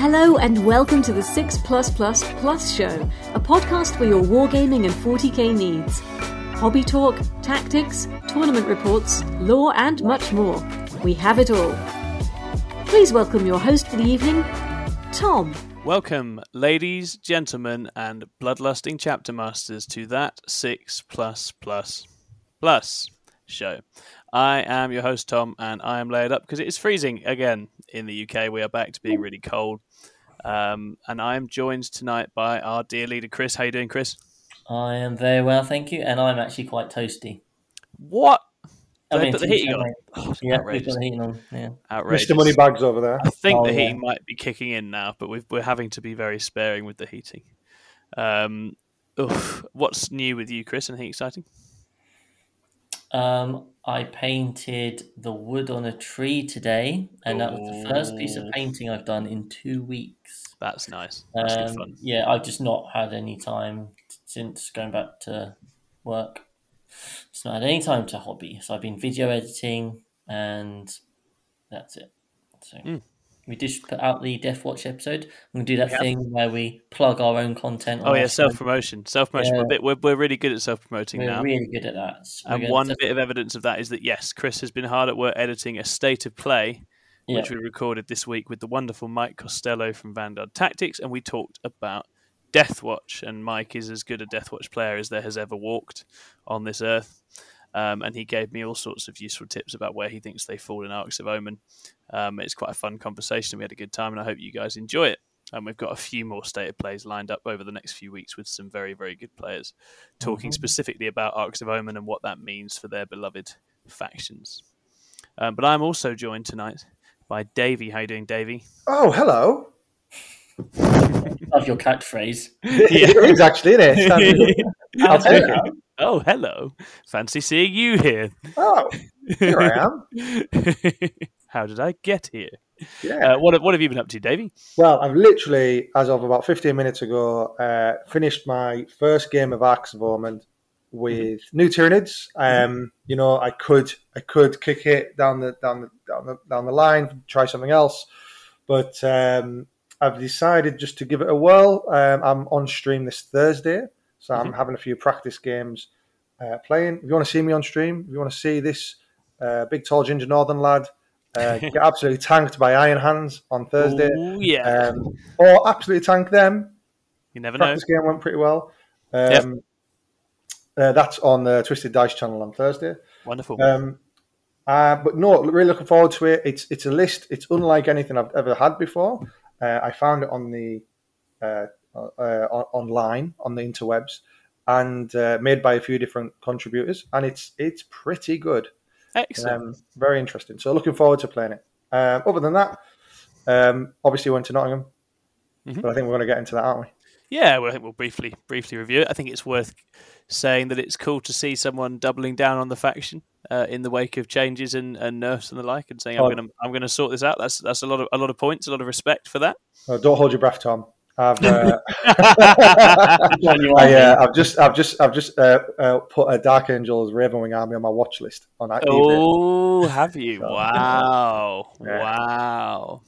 Hello and welcome to the 6 Plus Plus Plus Show, a podcast for your wargaming and 40k needs. Hobby talk, tactics, tournament reports, lore, and much more. We have it all. Please welcome your host for the evening, Tom. Welcome, ladies, gentlemen, and bloodlusting chapter masters, to that 6 Plus Plus Plus show. I am your host, Tom, and I am layered up because it is freezing again in the UK. We are back to being really cold. Um, and I am joined tonight by our dear leader, Chris. How you doing, Chris? I am very well, thank you, and I'm actually quite toasty. What? I They mean, put the to be heating on. Oh, Yeah, we've outrageous. got the heating on. Yeah. outrageous. Mr. Moneybags over there. I think Oh, the yeah. might be kicking in now, but we've, we're having to be very sparing with the heating. Um, oof. What's new with you, Chris? Anything exciting? Um, I painted the wood on a tree today, and that was the first piece of painting I've done in two weeks. That's nice. That's Um, fun. yeah, I've just not had any time since going back to work. Just not had any time to hobby, so I've been video editing, and that's it. So Mm. We just put out the Death Watch episode. Gonna do that Yeah. thing where we plug our own content. on Oh yeah, self promotion. Self promotion. We're, bit, we're we're really good at self promoting now. We're really good at that. So And one bit of evidence of that is that yes, Chris has been hard at work editing a state of play, yeah. which we recorded this week with the wonderful Mike Costello from Vanguard Tactics, and we talked about Deathwatch. And Mike is as good a Deathwatch player as there has ever walked on this earth. Um, and he gave me all sorts of useful tips about where he thinks they fall in Arks of Omen. Um, it's quite a fun conversation. We had a good time, and I hope you guys enjoy it. And we've got a few more state of plays lined up over the next few weeks with some very, very good players talking Mhm. specifically about Arks of Omen and what that means for their beloved factions. Um, but I'm also joined tonight by Davey. How you doing, Davey? Oh, hello. Love your catchphrase. it is actually, isn't it? I'll take it. Oh, hello. Fancy seeing you here. Oh, here I am. How did I get here? Yeah. Uh, what, what have you been up to, Davey? Well, I've literally, as of about 15 minutes ago, uh, finished my first game of of Omen with new Tyranids. Um, you know, I could, I could kick it down the down the down the down the line, try something else, but um, I've decided just to give it a whirl. Um, I'm on stream this Thursday, so I'm having a few practice games uh, playing. If you want to see me on stream, if you want to see this uh, big, tall, ginger northern lad uh, get absolutely tanked by Iron Hands on Thursday, Ooh, yeah. um, or absolutely tank them. you never know. Practice game went pretty well. Um, Yep. uh, that's on the Twisted Dice channel on Thursday. Wonderful. Um, uh, but no, really looking forward to it. It's it's a list. It's unlike anything I've ever had before. Uh, I found it on the online on the interwebs and uh, made by a few different contributors, and it's it's pretty good. Excellent. Um, very interesting. So looking forward to playing it. Um, other than that, um, obviously went to Nottingham, Mhm. but I think we're going to get into that, aren't we? Yeah, well, I think we'll briefly briefly review it. I think it's worth saying that it's cool to see someone doubling down on the faction uh, in the wake of changes and, and nerfs and the like, and saying, "I'm Oh. going to I'm going to sort this out." That's that's a lot of a lot of points, a lot of respect for that. Uh, don't hold your breath, Tom. I've uh, John, you are I, uh. I've just I've just I've just uh, uh, put a Dark Angels Ravenwing army on my watch list on that. oh, have you? So- Wow, Yeah. wow.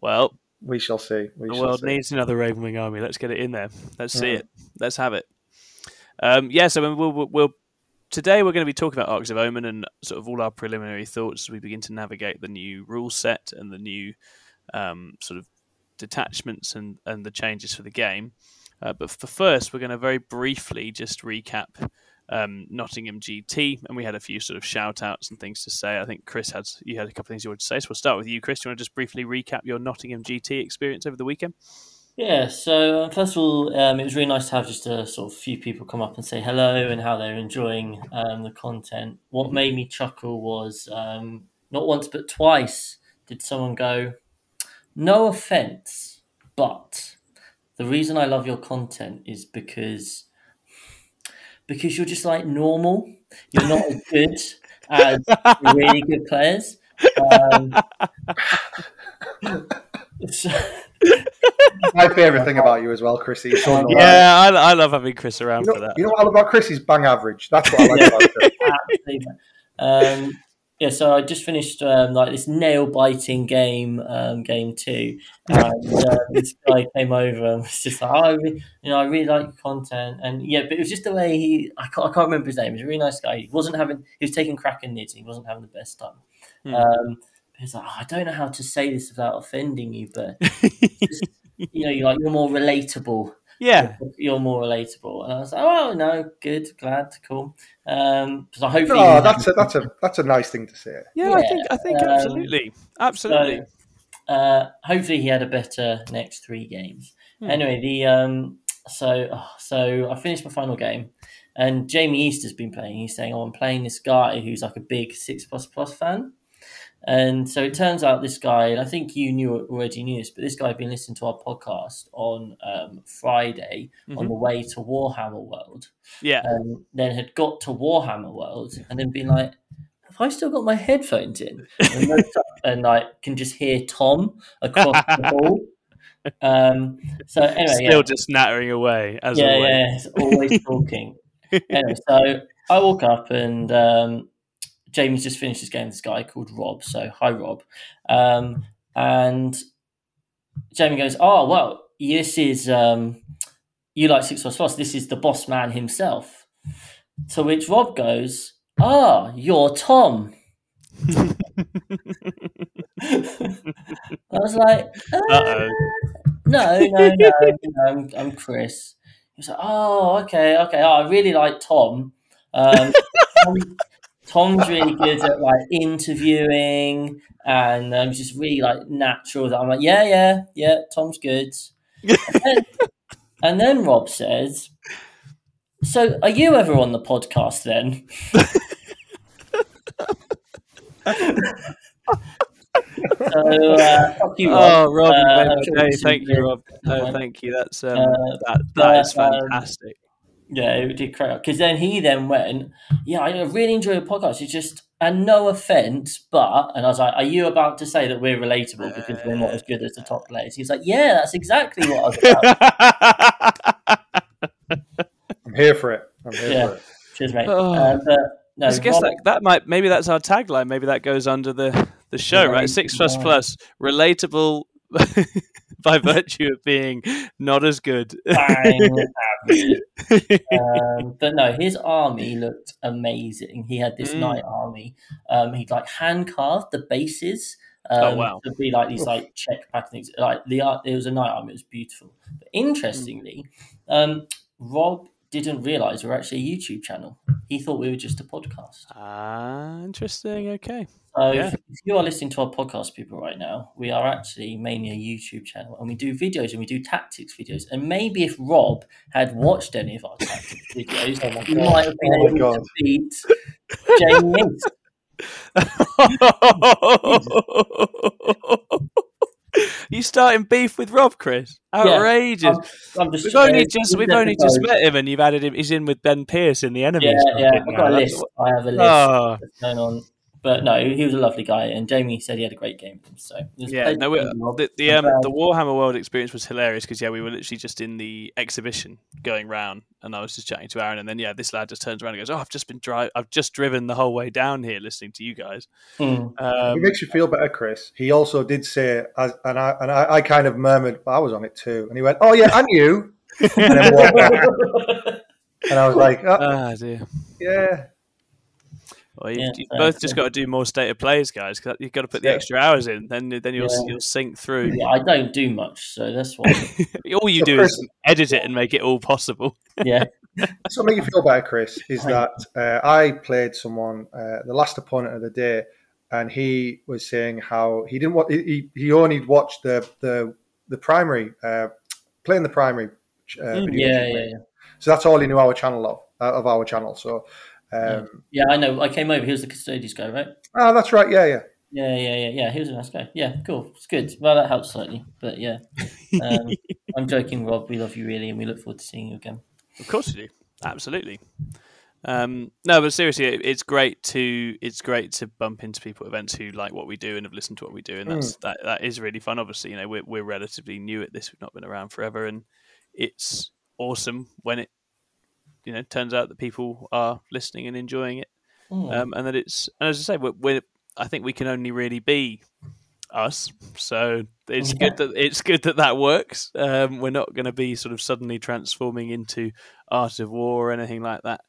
Well, We shall see. We the shall world see. needs another Ravenwing army. Let's get it in there. Let's see Mm. it. Let's have it. Um, yeah, so we'll, we'll, we'll today we're going to be talking about Arks of Omen and sort of all our preliminary thoughts as we begin to navigate the new rule set and the new um, sort of detachments and, and the changes for the game. Uh, but for first, we're going to very briefly just recap um, Nottingham GT, and we had a few sort of shout outs and things to say. I think Chris had you had a couple of things you wanted to say, so we'll start with you, Chris. Do you want to just briefly recap your Nottingham GT experience over the weekend? Yeah, so um, first of all, um, it was really nice to have just a sort of few people come up and say hello and how they're enjoying um, the content. What made me chuckle was um, not once but twice did someone go, No offense, but the reason I love your content is because because you're just like normal. You're not as good as really good players. Um, so- My favourite thing about you as well, Chrissy. so. Yeah, I, I love having Chris around You for that. you know what I love about Chris? He's bang average. That's what I like about Chris. um, yeah, so I just finished um, like this nail biting game, um, game two, and uh, this guy came over and was just like, "Oh, I re- you know, I really like your content," and yeah, but it was just the way he, I can't, I can't remember his name. He was a really nice guy. He wasn't having, he was taking crack and knitting. He wasn't having the best time. Hmm. Um, he's like, oh, I don't know how to say this without offending you, but just, you know, you're like you're more relatable yeah, you're more relatable. And I was like, oh no, good, glad, cool. Um, so hopefully, Oh, that's a that's a that's a nice thing to say. yeah. I think I think um, absolutely, absolutely. So, uh, hopefully he had a better next three games. Hmm. Anyway, the um, so oh, so I finished my final game, and Jamie Easter's been playing. He's saying, "Oh, I'm playing this guy who's like a big six plus plus fan." And so it turns out this guy, and I think you knew already knew this, but this guy had been listening to our podcast on um, Friday on Mhm. the way to Warhammer World, yeah, and then had got to Warhammer World, and then been like, "Have I still got my headphones in?" And, up and like can just hear Tom across the hall. Um, so anyway, still yeah, just nattering away as yeah, always. yeah, always talking. anyway, so I walk up and um, Jamie's just finished his game. with This guy called Rob. So hi, Rob. Um, and Jamie goes, "Oh well, this is um, you like six plus plus. This is the boss man himself." To which Rob goes, "Ah, you're Tom." I was like, uh, no, no, no, no, I'm, I'm Chris. He was like, oh, okay, okay. Oh, I really like Tom. Um, Tom Tom's really good at like interviewing and I'm um, just really like natural. That I'm like, yeah, yeah, yeah. Tom's good. and, then, and then Rob says, "So, are you ever on the podcast then?" so, uh, fuck you, Oh, Rob. Rob, Uh, made my I'm sure day. this is Thank you. Rob. No, Uh, thank you. That's um, uh, that that is um, fantastic. Yeah, it did crack because then he then went, "Yeah, I really enjoy your podcast. It's just, and no offense, but," and I was like, "Are you about to say that we're relatable because we're not as good as the top players?" He's like, "Yeah, that's exactly what I was about." I'm here for it. I'm here Yeah. for it. Cheers, mate. Oh. Uh, but no, I guess that, that might maybe that's our tagline. Maybe that goes under the the show, right? Six plus plus, relatable by virtue of being not as good. um, but no, his army looked amazing. He had this Mm. knight army. Um, he'd like hand carved the bases. Um, Oh, wow. To be like these like check patterns. Like the art, it was a knight army. It was beautiful. But interestingly, um, Rob didn't realize we we're actually a YouTube channel. He thought we were just a podcast. ah, interesting. Okay. So Yeah. if, if you are listening to our podcast, people, right now, we are actually mainly a YouTube channel, and we do videos and we do tactics videos. And maybe if Rob had watched any of our tactics videos, Oh he God. might have been Oh able God. to beat Jamie. You starting beef with Rob, Chris? Outrageous. I'm, I'm just, we've only just we've only just met him, and you've added him. He's in with Ben Pierce in the enemies. Yeah, yeah. I've got a list. I have a list Oh, going on. But no, he was a lovely guy, and Jamie said he had a great game. So was yeah. No, we, the the, um, the Warhammer World experience was hilarious because yeah, we were literally just in the exhibition going round, and I was just chatting to Aaron, and then yeah, this lad just turns around and goes, "Oh, I've just been dri- I've just driven the whole way down here listening to you guys." Mm. Um, it makes you feel better, Chris. He also did say, as, and I and I, I kind of murmured, I was on it too, and he went, "Oh yeah, and you," and then and I was like, oh, ah, dear. "Yeah, Well, you've, Yeah, you've so- both just got to do more state of plays, guys. 'cause you've got to put the Yeah. extra hours in. Then, then you'll Yeah. you'll sink through. yeah, I don't do much, so that's why. All you So do Chris- is edit it and make it all possible. Yeah, So make you feel better, Chris, is that uh, I played someone uh, the last opponent of the day, and he was saying how he didn't want he, he only watched the the the primary uh, playing the primary. Uh, Mm, yeah, yeah, yeah. So that's all he knew our channel of uh, of our channel. So um, Yeah, I know. I came over. He was the custodians guy, right? ah, that's right. Yeah, yeah. Yeah, yeah, yeah, yeah. He was a nice guy. Yeah, cool. It's good. Well, that helps slightly, but yeah. Um, I'm joking, Rob. We love you really, and we look forward to seeing you again. Of course you do. Absolutely. Um, no, but seriously, it, it's great to it's great to bump into people at events who like what we do and have listened to what we do, and that's that that is really fun. Obviously, you know, we're we're relatively new at this; we've not been around forever, and it's awesome when it you know turns out that people are listening and enjoying it, Mm. um, and that it's and as I say, we're, we're I think we can only really be us. So it's good that it's good that that works. Um, we're not going to be sort of suddenly transforming into Art of War or anything like that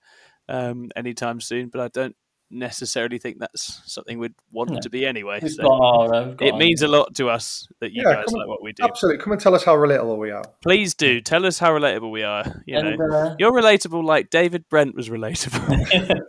um, anytime soon. But I don't necessarily think that's something we'd want No. to be anyway. So got our, got it our- means a lot to us that you Yeah, guys come like on. what we do. Absolutely. Come and tell us how relatable we are. Please do tell us how relatable we are. You know, And, uh, you're relatable like David Brent was relatable.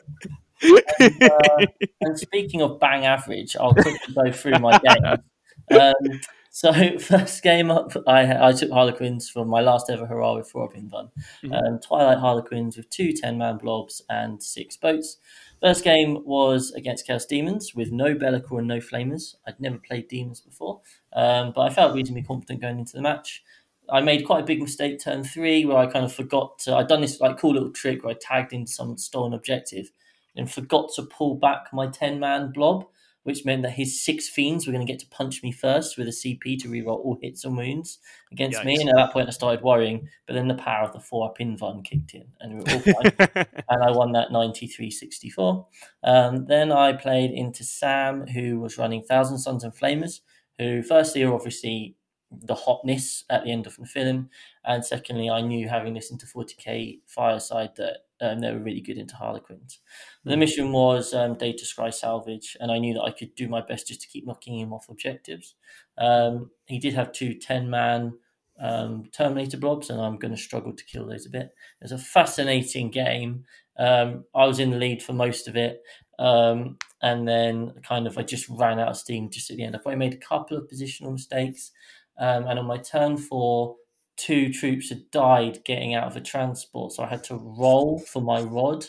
uh, and speaking of bang average, I'll quickly go through my game. Um, so first game up, I I took Harlequins from my last ever hurrah with Robin Fun. Mhm. Um, Twilight Harlequins with two 10 man blobs and six boats. First game was against Chaos Demons with no Be'lakor and no Flamers. I'd never played Demons before, um, but I felt reasonably confident going into the match. I made quite a big mistake turn three where I kind of forgot to. I'd done this like cool little trick where I tagged in some stolen objective and forgot to pull back my 10 man blob, which meant that his six fiends were going to get to punch me first with a CP to reroll all hits and wounds against me. And at that point, I started worrying, but then the power of the four up invuln kicked in and we were all fine. and I won that 93 64. Um, then I played into Sam, who was running Thousand Suns and Flamers, who, firstly, are obviously the hotness at the end of the film, and secondly, I knew having listened to 40k Fireside that um, they were really good into Harlequins. The mission was um, Data Scry salvage, and I knew that I could do my best just to keep knocking him off objectives. Um, he did have two 10 man um, Terminator blobs, and I'm going to struggle to kill those a bit. It was a fascinating game. Um, I was in the lead for most of it, um, and then kind of I just ran out of steam just at the end. I probably made a couple of positional mistakes, um, and on my turn four, two troops had died getting out of a transport, so I had to roll for my rod,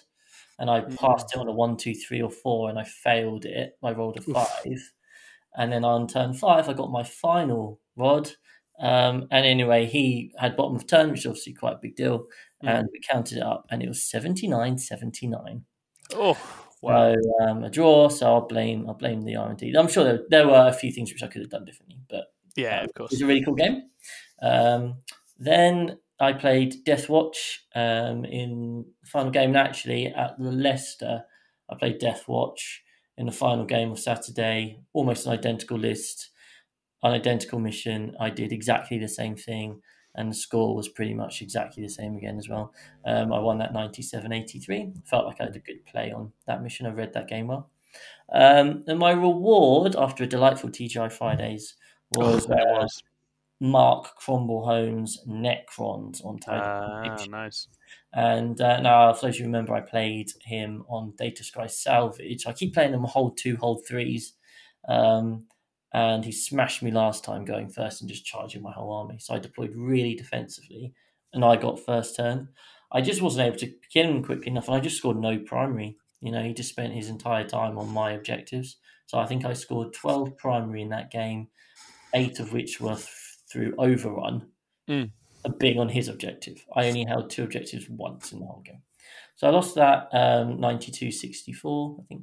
and I passed it on a one, two, three, or four, and I failed it. I rolled a five, and then on turn five, I got my final rod. Um, and anyway, he had bottom of turn, which is obviously quite a big deal. And we counted it up, and it was 79 79. oh, wow. So um, a draw. So I'll blame I'll blame the R and D. I'm sure there, there were a few things which I could have done differently, but yeah, um, of it course. was a really cool game. Um, then I played Death Watch um, in the final game. And actually, at the Leicester, I played Death Watch in the final game of Saturday. Almost an identical list, an identical mission. I did exactly the same thing, and the score was pretty much exactly the same again as well. Um, I won that 97 83. Felt like I had a good play on that mission. I read that game well. Um, and my reward after a delightful TGI Fridays was, Oh, uh, was. Mark Cromwell-Holmes Necrons on Tidal Ah, nice. And uh, now, for those of you remember, I played him on Data Scry Salvage. I keep playing him hold two, hold threes. Um, and he smashed me last time going first and just charging my whole army. So I deployed really defensively and I got first turn. I just wasn't able to kill him quickly enough and I just scored no primary. You know, he just spent his entire time on my objectives. So I think I scored 12 primary in that game, eight of which were through overrun, Mm. a being on his objective. I only held two objectives once in the whole game. So I lost that um, 92 64, I think.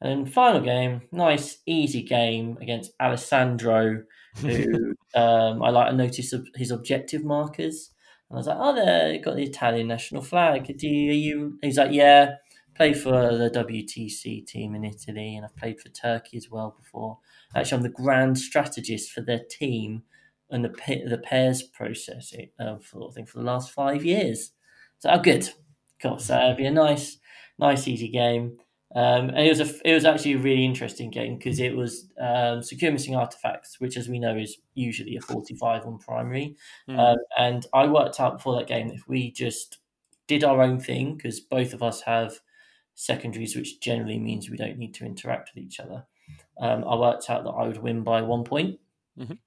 And then final game, nice, easy game against Alessandro, who um, I like. I noticed his objective markers, and I was like, "Oh, there, got the Italian national flag. Do you?" Are you? He's like, "Yeah, play for the WTC team in Italy, and I've played for Turkey as well before. Actually, I'm the grand strategist for their team and the the pairs process uh, for I think for the last five years. So, oh, good, cool. So it'll be a nice, nice, easy game. Um, and it was a, it was actually a really interesting game because it was um, secure missing artifacts, which, as we know, is usually a forty-five on primary. Mm. Um, and I worked out before that game if we just did our own thing because both of us have secondaries, which generally means we don't need to interact with each other. Um, I worked out that I would win by one point. Mhm.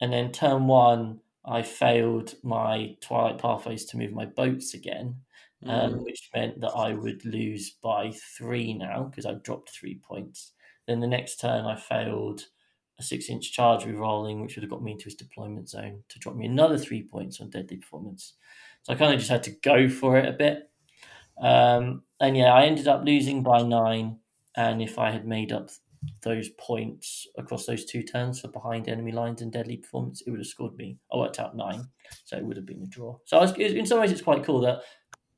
And then turn one, I failed my Twilight Pathways to move my boats again um, Mm. which meant that I would lose by three now because I dropped three points. Then the next turn, I failed a six inch charge re-rolling, which would have got me into his deployment zone to drop me another three points on deadly performance. So I kind of just had to go for it a bit. Um, and yeah, I ended up losing by nine. And if I had made up those points across those two turns for behind enemy lines and deadly performance, it would have scored me. I worked out nine, so it would have been a draw. So I was, in some ways, it's quite cool that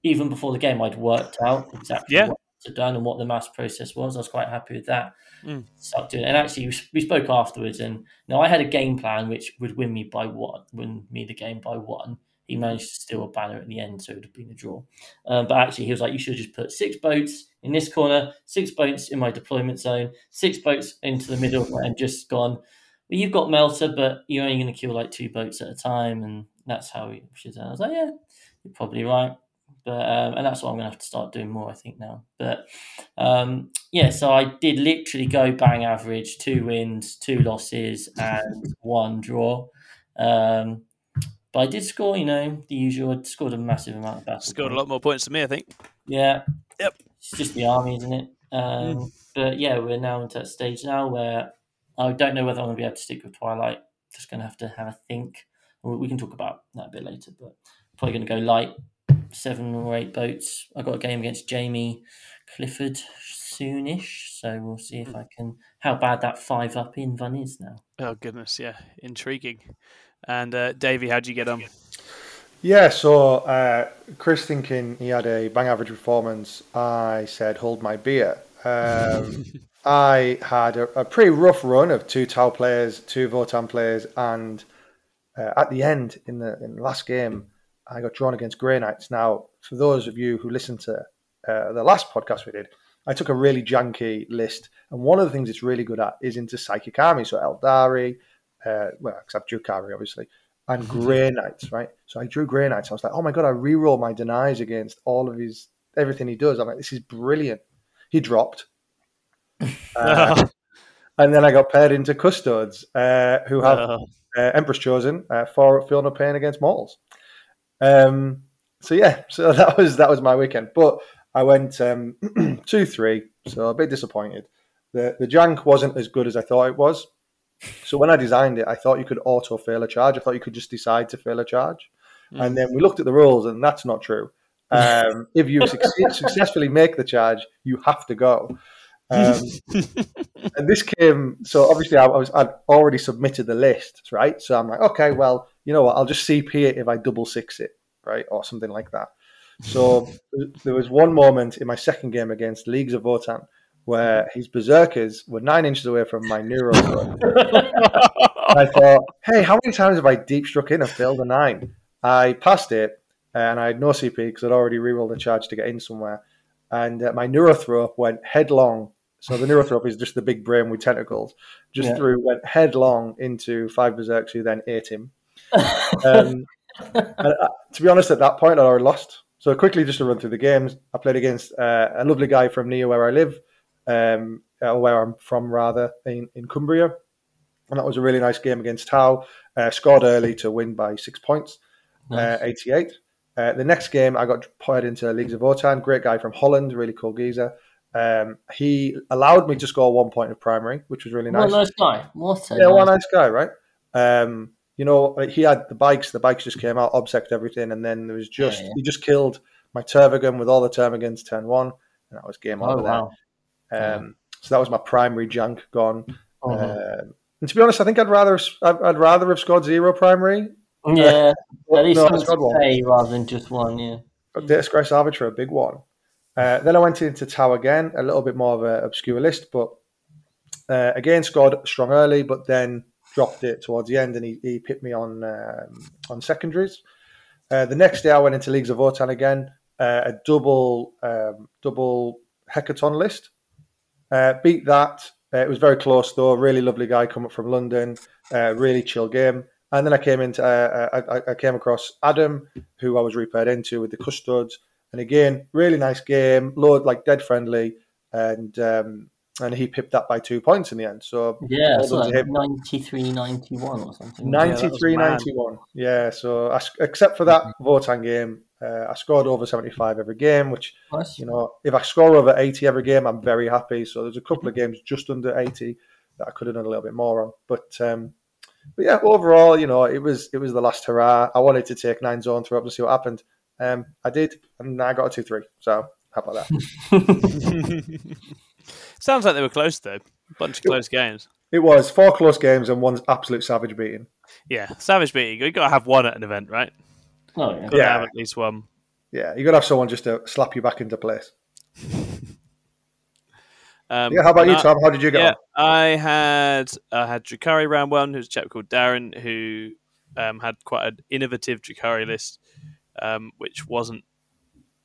even before the game, I'd worked out exactly Yeah. what have done and what the mass process was. I was quite happy with that. Mm. To it. And actually, we, spoke afterwards, and now I had a game plan which would win me by one, win me the game by one. He managed to steal a banner at the end, so it would have been a draw. Um, but actually, he was like, "You should have just put six boats in this corner, six boats in my deployment zone, six boats into the middle, and just gone." Well, you've got Melter, but you're only going to kill like two boats at a time, and that's how we should. I was like, "Yeah, you're probably right." But um, and that's what I'm going to have to start doing more, I think now. But um, yeah, so I did literally go bang average, two wins, two losses, and one draw. Um, but I did score, you know, the usual. I scored a massive amount of battle. Scored a lot more points than me, I think. Yeah. Yep. It's just the army, isn't it? Um, Mm. But yeah, we're now into that stage now where I don't know whether I'm going to be able to stick with Twilight. Just going to have to have a think. We we can talk about that a bit later, but probably going to go light, seven or eight boats. I got a game against Jamie Clifford soonish, so we'll see if I can how bad that five up invuln is now. Oh goodness, yeah, intriguing. And uh, Davey, how'd you get on? Yeah, so uh, Chris thinking he had a bang average performance, I said hold my beer. Um, I had a, a pretty rough run of two Tau players, two Votann players, and uh, at the end in the, in the last game, I got drawn against Grey Knights. Now, for those of you who listened to uh, the last podcast we did, I took a really janky list, and one of the things it's really good at is into Psychic Army, so Aeldari, uh, well, except Drukhari, obviously, and Grey Knights, right? So I drew Grey Knights. I was like, oh my god, I re-roll my denies against all of his everything he does. I'm like, this is brilliant. He dropped. Uh, and then I got paired into Custodes, uh, who have Oh, uh, Emperor's Chosen uh, for Feel No Pain against Mortals. Um, so yeah, so that was that was my weekend. But I went um, two three, so a bit disappointed. The the jank wasn't as good as I thought it was. So when I designed it, I thought you could auto fail a charge. I thought you could just decide to fail a charge, Mm. and then we looked at the rules, and that's not true. Um, if you succeed, successfully make the charge, you have to go. Um, and this came so obviously I, I was I'd already submitted the list, right? So I'm like, okay, well, you know what? I'll just CP it if I double six it, right, or something like that. So there was one moment in my second game against Leagues of Votann where his berserkers were nine inches away from my neuro. I thought, hey, how many times have I deep struck in and failed a nine? I passed it, and I had no CP because I'd already rerolled the charge to get in somewhere. And uh, my Neurothrope went headlong. So the Neurothrope is just the big brain with tentacles. Just Yeah. through, went headlong into five berserks who then ate him. Um, and, uh, to be honest, at that point, I'd already lost. So quickly, just to run through the games, I played against uh, a lovely guy from near where I live, um, or where I'm from rather, in, in Cumbria, and that was a really nice game against Tau. Uh, scored early to win by six points, uh, 88. Uh, the next game, I got paired into Leagues of Votann. Great guy from Holland, really cool geezer. Um, he allowed me to score one point of primary, which was really What nice. a nice guy. What a Yeah, what nice nice guy, right? Um, you know, he had the bikes. The bikes just came out, obsec everything, and then there was just Yeah, yeah. he just killed my Tervigon with all the Termagants turn one, and that was game Oh over wow. there. Um, so that was my primary junk gone. Mhm. Um, and to be honest, I think I'd rather I'd, I'd rather have scored zero primary. yeah, Well, at least no, I one scored one. rather than just one. Yeah. But Salvage for a big one. Uh, then I went into Tau again, a little bit more of an obscure list, but uh, again scored strong early, but then dropped it towards the end, and he, he picked me on um, on secondaries. Uh, the next day, I went into Leagues of Votann again, uh, a double um, double Hekaton list. Uh, beat that. Uh, it was very close though. Really lovely guy come up from London. Uh, really chill game. And then I came into uh, I, I- came across Adam, who I was repaired into with the Custodes. And again, really nice game, load like dead friendly, and um, and he pipped that by two points in the end. So Yeah, Well so like him. 93, 91 or something. that 93 mad. 91. Yeah, so I, except for that Votann game, uh, I scored over 75 every game, which, Nice. you know, if I score over 80 every game, I'm very happy. So there's a couple of games just under 80 that I could have done a little bit more on. But, um, but yeah, overall, you know, it was it was the last hurrah. I wanted to take nine zone through up and see what happened. Um, I did, and I got a 2 3. So how about that? Sounds like they were close though. A bunch of close games. it was four close games and one absolute savage beating. Yeah, savage beating. You got to have one at an event, right? Oh, yeah. Got to Yeah. have at least one. Yeah, you got to have someone just to slap you back into place. Um, yeah, how about you, I- Tom? How did you get yeah, on? I had I had Drukhari round one, who's a chap called Darren, who um, had quite an innovative Drukhari list, um, which wasn't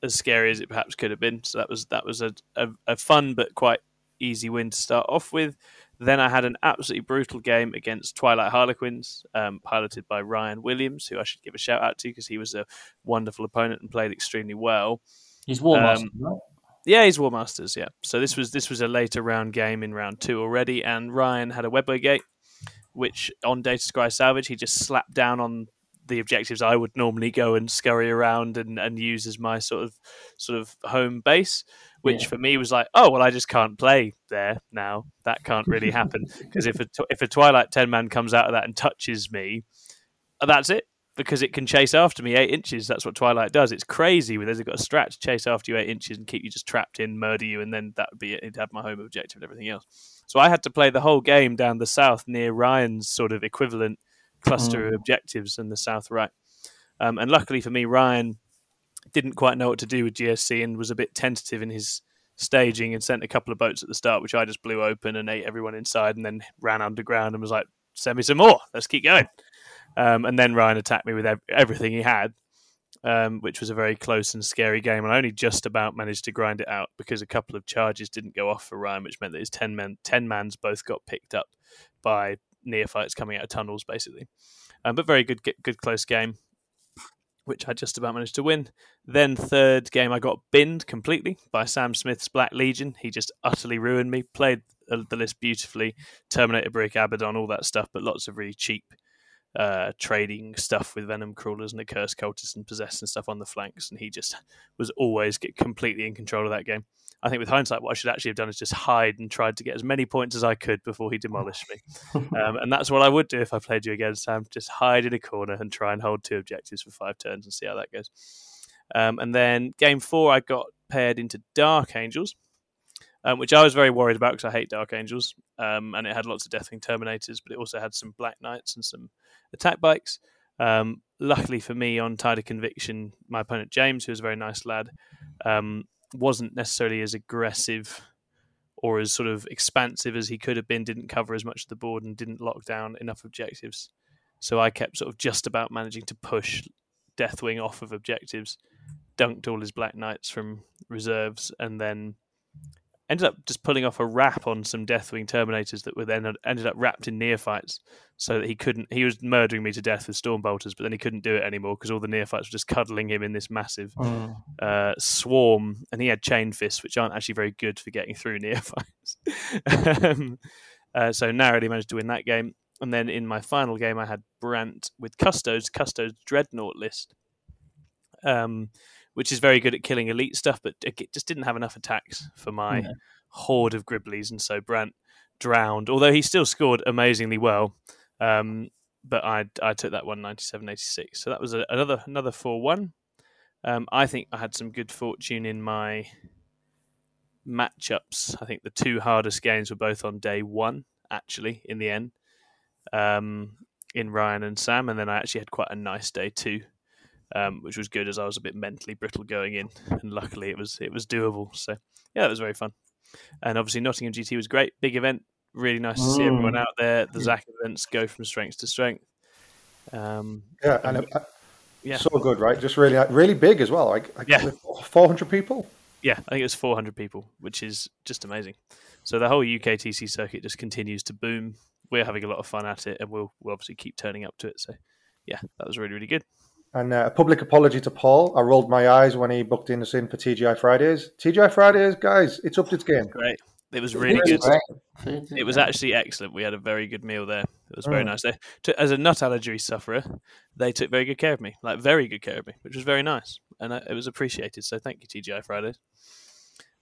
as scary as it perhaps could have been. So that was that was a, a, a fun but quite easy win to start off with. Then I had an absolutely brutal game against Twilight Harlequins, um, piloted by Ryan Williams, who I should give a shout out to because he was a wonderful opponent and played extremely well. He's War Um, right? Yeah, he's War Masters. Yeah. So this was this was a later round game in round two already, and Ryan had a webway gate, which on Data Scry Salvage he just slapped down on the objectives I would normally go and scurry around and, and use as my sort of sort of home base, which Yeah. for me was like, oh well, I just can't play there now. That can't really happen because if a if a Twilight ten man comes out of that and touches me, that's it because it can chase after me eight inches. That's what Twilight does. It's crazy. With it's got a strat to chase after you eight inches and keep you just trapped in, murder you, and then that would be it. It'd have my home objective and everything else. So I had to play the whole game down the south near Ryan's sort of equivalent cluster of objectives in the south right. Um, and luckily for me, Ryan didn't quite know what to do with GSC and was a bit tentative in his staging and sent a couple of boats at the start, which I just blew open and ate everyone inside, and then ran underground and was like, "Send me some more. Let's keep going." Um, and then Ryan attacked me with ev- everything he had, um, which was a very close and scary game. And I only just about managed to grind it out because a couple of charges didn't go off for Ryan, which meant that his ten men, ten mans both got picked up by neophytes coming out of tunnels, basically. Um, but very good, good close game, which I just about managed to win. Then third game, I got binned completely by Sam Smith's Black Legion. He just utterly ruined me. Played the list beautifully, Terminator Brick, Abaddon, all that stuff, but lots of really cheap uh, trading stuff with venom crawlers and the curse cultists and possessed and stuff on the flanks, and he just was always get completely in control of that game. I think with hindsight, what I should actually have done is just hide and tried to get as many points as I could before he demolished me. um, and that's what I would do if I played you again, Sam. Just hide in a corner and try and hold two objectives for five turns and see how that goes. Um, and then game four, I got paired into Dark Angels, um, which I was very worried about because I hate Dark Angels. Um, and it had lots of Deathwing Terminators, but it also had some Black Knights and some attack bikes. Um, luckily for me, on Tide of Conviction, my opponent James, who was a very nice lad, um, wasn't necessarily as aggressive or as sort of expansive as he could have been, didn't cover as much of the board and didn't lock down enough objectives. So I kept sort of just about managing to push Deathwing off of objectives, dunked all his Black Knights from reserves, and then ended up just pulling off a wrap on some Deathwing Terminators that were then ended up wrapped in neophytes, so that he couldn't. He was murdering me to death with storm bolters, but then he couldn't do it anymore because all the neophytes were just cuddling him in this massive Mm. uh, swarm, and he had chain fists, which aren't actually very good for getting through neophytes. um, uh, so narrowly managed to win that game. And then in my final game, I had Brant with Custodes, Custodes Dreadnought list, um, which is very good at killing elite stuff, but it just didn't have enough attacks for my horde of Gribblies, and so Brant drowned. Although he still scored amazingly well, um, but I I took that one 97-86. So that was a, another another four one. Um, I think I had some good fortune in my matchups. I think the two hardest games were both on day one, actually, in the end, um, in Ryan and Sam. And then I actually had quite a nice day too, um, which was good as I was a bit mentally brittle going in. And luckily it was it was doable. So, yeah, it was very fun. And obviously, Nottingham GT was great. Big event. Really nice to see everyone Mm. out there. The Zach events go from strength to strength. Um, Yeah, and uh, yeah. so good, right? Just really, really big as well. Like, like Yeah. four hundred people. Yeah, I think it was 400 people, which is just amazing. So the whole UKTC circuit just continues to boom. We're having a lot of fun at it, and we'll, we'll obviously keep turning up to it. So, yeah, that was really, really good. And uh, a public apology to Paul. I rolled my eyes when he booked in us in for TGI Fridays. TGI Fridays, guys, it's upped its game. Great. It was really good. great. Food is It was actually excellent. We had a very good meal there. It was very Mm. nice. They, to, as a nut allergy sufferer, they took very good care of me, like very good care of me, which was very nice, and uh, it was appreciated. So thank you, TGI Fridays.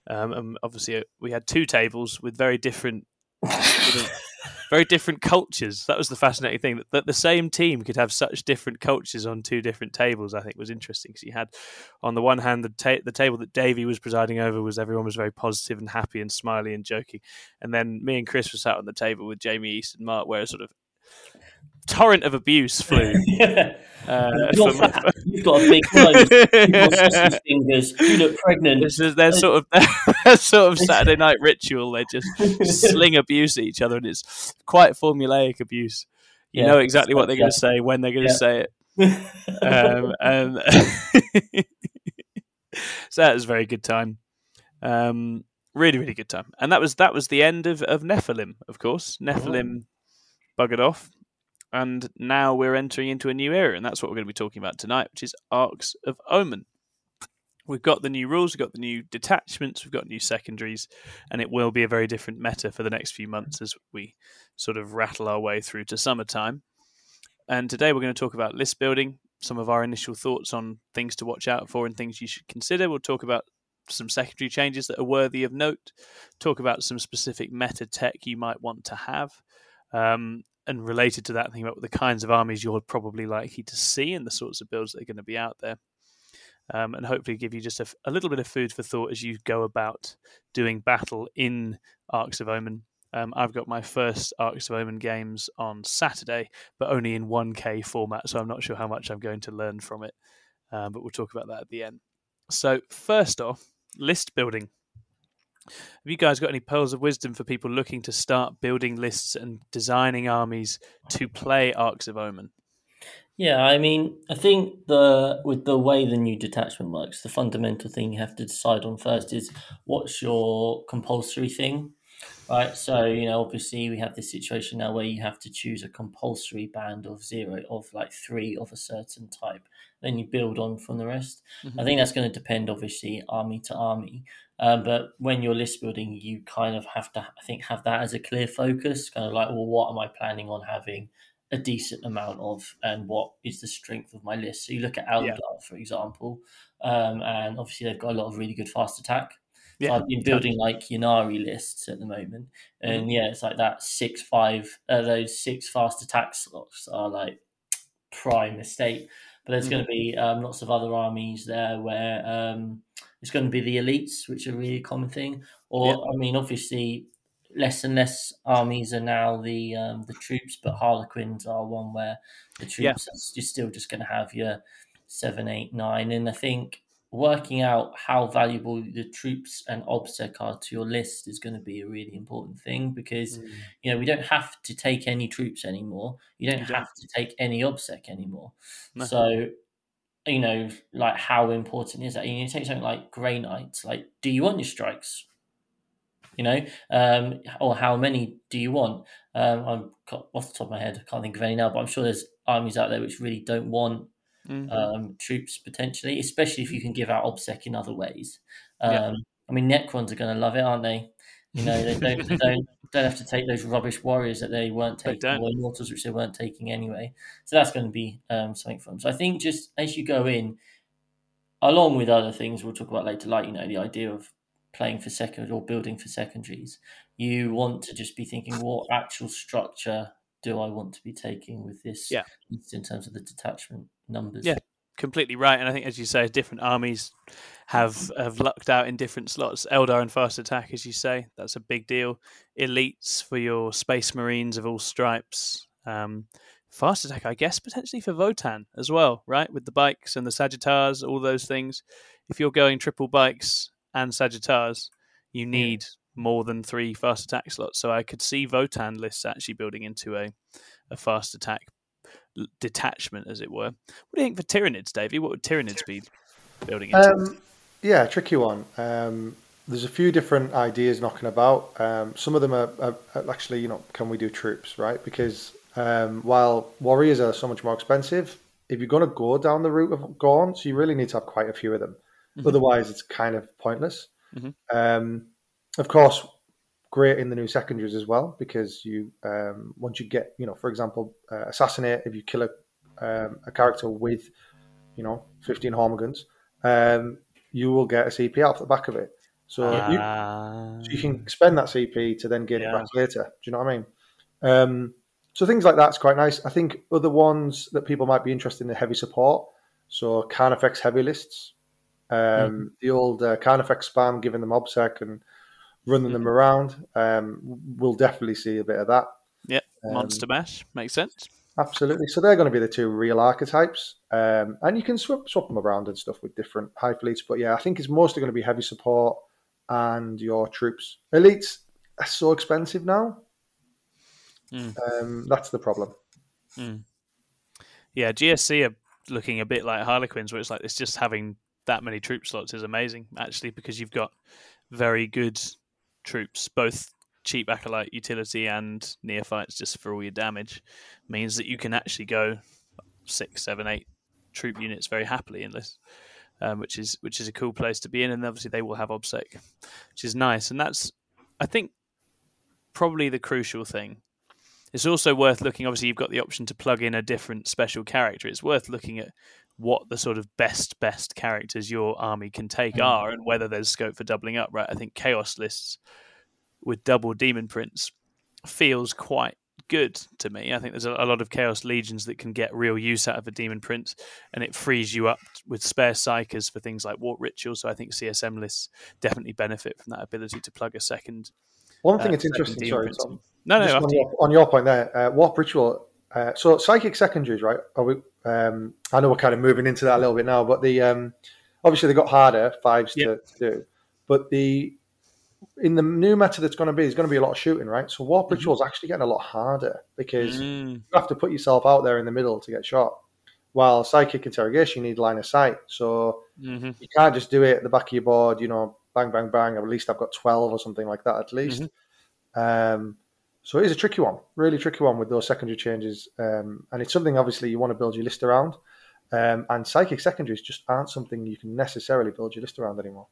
Um, and obviously, uh, we had two tables with very different, sort of- very different cultures. That was the fascinating thing that, that the same team could have such different cultures on two different tables. I think was interesting because you had, on the one hand, the ta- the table that Davey was presiding over was everyone was very positive and happy and smiley and joking, and then me and Chris were sat on the table with Jamie East and Mark, where sort of torrent of abuse flew. Uh, You're from-. You've got a big nose. You've got sausage fingers. You look pregnant. This is their sort of their sort of Saturday night ritual. They just sling abuse at each other, and it's quite formulaic abuse. You Yeah, know exactly what they're going to say when they're going to Yeah. say it. Um, and so that was a very good time. Um, really, really good time. And that was that was the end of, of Nephilim, of course. Nephilim buggered off. And now we're entering into a new era, and that's what we're going to be talking about tonight, which is Arks of Omen. We've got the new rules, we've got the new detachments, we've got new secondaries, and it will be a very different meta for the next few months as we sort of rattle our way through to summertime. And today we're going to talk about list building, some of our initial thoughts on things to watch out for and things you should consider. We'll talk about some secondary changes that are worthy of note, talk about some specific meta tech you might want to have. Um, and related to that, think about the kinds of armies you're probably likely to see and the sorts of builds that are going to be out there. Um, and hopefully give you just a, a little bit of food for thought as you go about doing battle in Arks of Omen. Um, I've got my first Arks of Omen games on Saturday, but only in 1K format, so I'm not sure how much I'm going to learn from it. Um, but we'll talk about that at the end. So, first off, list building. Have you guys got any pearls of wisdom for people looking to start building lists and designing armies to play Arks of Omen? Yeah, I mean, I think the with the way the new detachment works, the fundamental thing you have to decide on first is what's your compulsory thing, right? So you know, obviously we have this situation now where you have to choose a compulsory band of zero of like three of a certain type, then you build on from the rest. I mm-hmm. think that's going to depend, obviously, army to army. Um, but when you're list building, you kind of have to, I think, have that as a clear focus. Kind of like, well, what am I planning on having a decent amount of, and what is the strength of my list? So you look at Eldar, Yeah. for example, um, and obviously they've got a lot of really good fast attack. So Yeah, I've been building like Ynnari lists at the moment, and Mm-hmm. yeah, it's like that six five. Uh, those six fast attack slots are like prime estate. But there's Mm-hmm. going to be um, lots of other armies there where um, it's going to be the elites, which are really a really common thing. Or I mean, obviously, less and less armies are now the um, the troops, but Harlequins are one where the Yeah. troops are you're still just going to have your seven, eight, nine, and I think working out how valuable the troops and obsec are to your list is going to be a really important thing because you know we don't have to take any troops anymore. You don't You don't. have to take any obsec anymore. No. So you know, like how important is that? You take something like Grey Knights. Like, do you want your strikes? You know, um, or how many do you want? Um, I'm off the top of my head, I can't think of any now, but I'm sure there's armies out there which really don't want Mhm. um, troops potentially, especially if you can give out obsec in other ways. Um, Yeah. I mean, Necrons are going to love it, aren't they? You know, they don't they don't don't have to take those rubbish warriors that they weren't taking, or immortals which they weren't taking anyway. So that's going to be um, something for them. So I think just as you go in, along with other things we'll talk about later, like you know the idea of playing for second or building for secondaries, you want to just be thinking, what actual structure do I want to be taking with this? Yeah. in terms of the detachment numbers. Yeah. Completely right. And I think, as you say, different armies have have lucked out in different slots. Eldar and fast attack, as you say, that's a big deal. Elites for your space marines of all stripes. Um, fast attack, I guess, potentially for Votann as well, right? With the bikes and the Sagitaurs, all those things. If you're going triple bikes and Sagitaurs, you need more than three fast attack slots. So I could see Votann lists actually building into a, a fast attack detachment, as it were. What do you think for Tyranids, Davey? What would Tyranids be building into? Um, yeah, tricky one. Um, there's a few different ideas knocking about. Um, some of them are, are, actually, you know, can we do troops, right? Because um, while warriors are so much more expensive, if you're going to go down the route of gaunts, you really need to have quite a few of them. Otherwise, it's kind of pointless. Mhm. Um, of course, great in the new secondaries as well because you um, once you get, you know, for example, uh, assassinate if you kill a, um, a character with, you know, 15 Hormagaunts, um, you will get a CP out the back of it. So you, Ah, so you can spend that CP to then gain Yeah. it back later. Do you know what I mean? Um, so things like that's quite nice. I think other ones that people might be interested in are heavy support. So Carnifex heavy lists. Um, Mm-hmm. The old uh, Carnifex spam, giving them obsec and running them around. Um, we'll definitely see a bit of that. Yep, Um, Monster Mash makes sense. Absolutely. So they're going to be the two real archetypes, um, and you can swap swap them around and stuff with different hive fleets. But yeah, I think it's mostly going to be heavy support and your troops. Elites are so expensive now. Mm. Um, that's the problem. Mm. Yeah, GSC are looking a bit like Harlequins, where it's like it's just having that many troop slots is amazing, actually, because you've got very good troops, both cheap acolyte utility and neophytes, just for all your damage, means that you can actually go six, seven, eight troop units very happily in this. Um, which is which is a cool place to be in, and obviously they will have obsec, which is nice, and that's I think probably the crucial thing it's also worth looking. Obviously, you've got the option to plug in a different special character. It's worth looking at what the sort of best best characters your army can take mm. are, and whether there's scope for doubling up. Right, I think chaos lists with double daemon prince feels quite good to me. I think there's a, a, lot of Chaos Legions that can get real use out of a Daemon Prince, and it frees you up with spare psykers for things like Warp Ritual. So I think CSM lists definitely benefit from that ability to plug a second. One thing uh, that's interesting, sorry, Tom, no, no. On your, on, your, point there, uh, warp ritual. Uh, so psychic secondaries, right? Are we, um, I know we're kind of moving into that a little bit now, but the um, obviously they got harder fives yep. to, to do, but the in the new meta that's going to be is going to be a lot of shooting, right? So warp mm-hmm. ritual is actually getting a lot harder because mm. you have to put yourself out there in the middle to get shot. While psychic interrogation, you need line of sight, so mm-hmm. you can't just do it at the back of your board. You know, bang, bang, bang. At least I've got twelve or something like that. At least. Mm-hmm. Um, so it is a tricky one, really tricky one with those secondary changes, um, and it's something obviously you want to build your list around. Um, and psychic secondaries just aren't something you can necessarily build your list around anymore.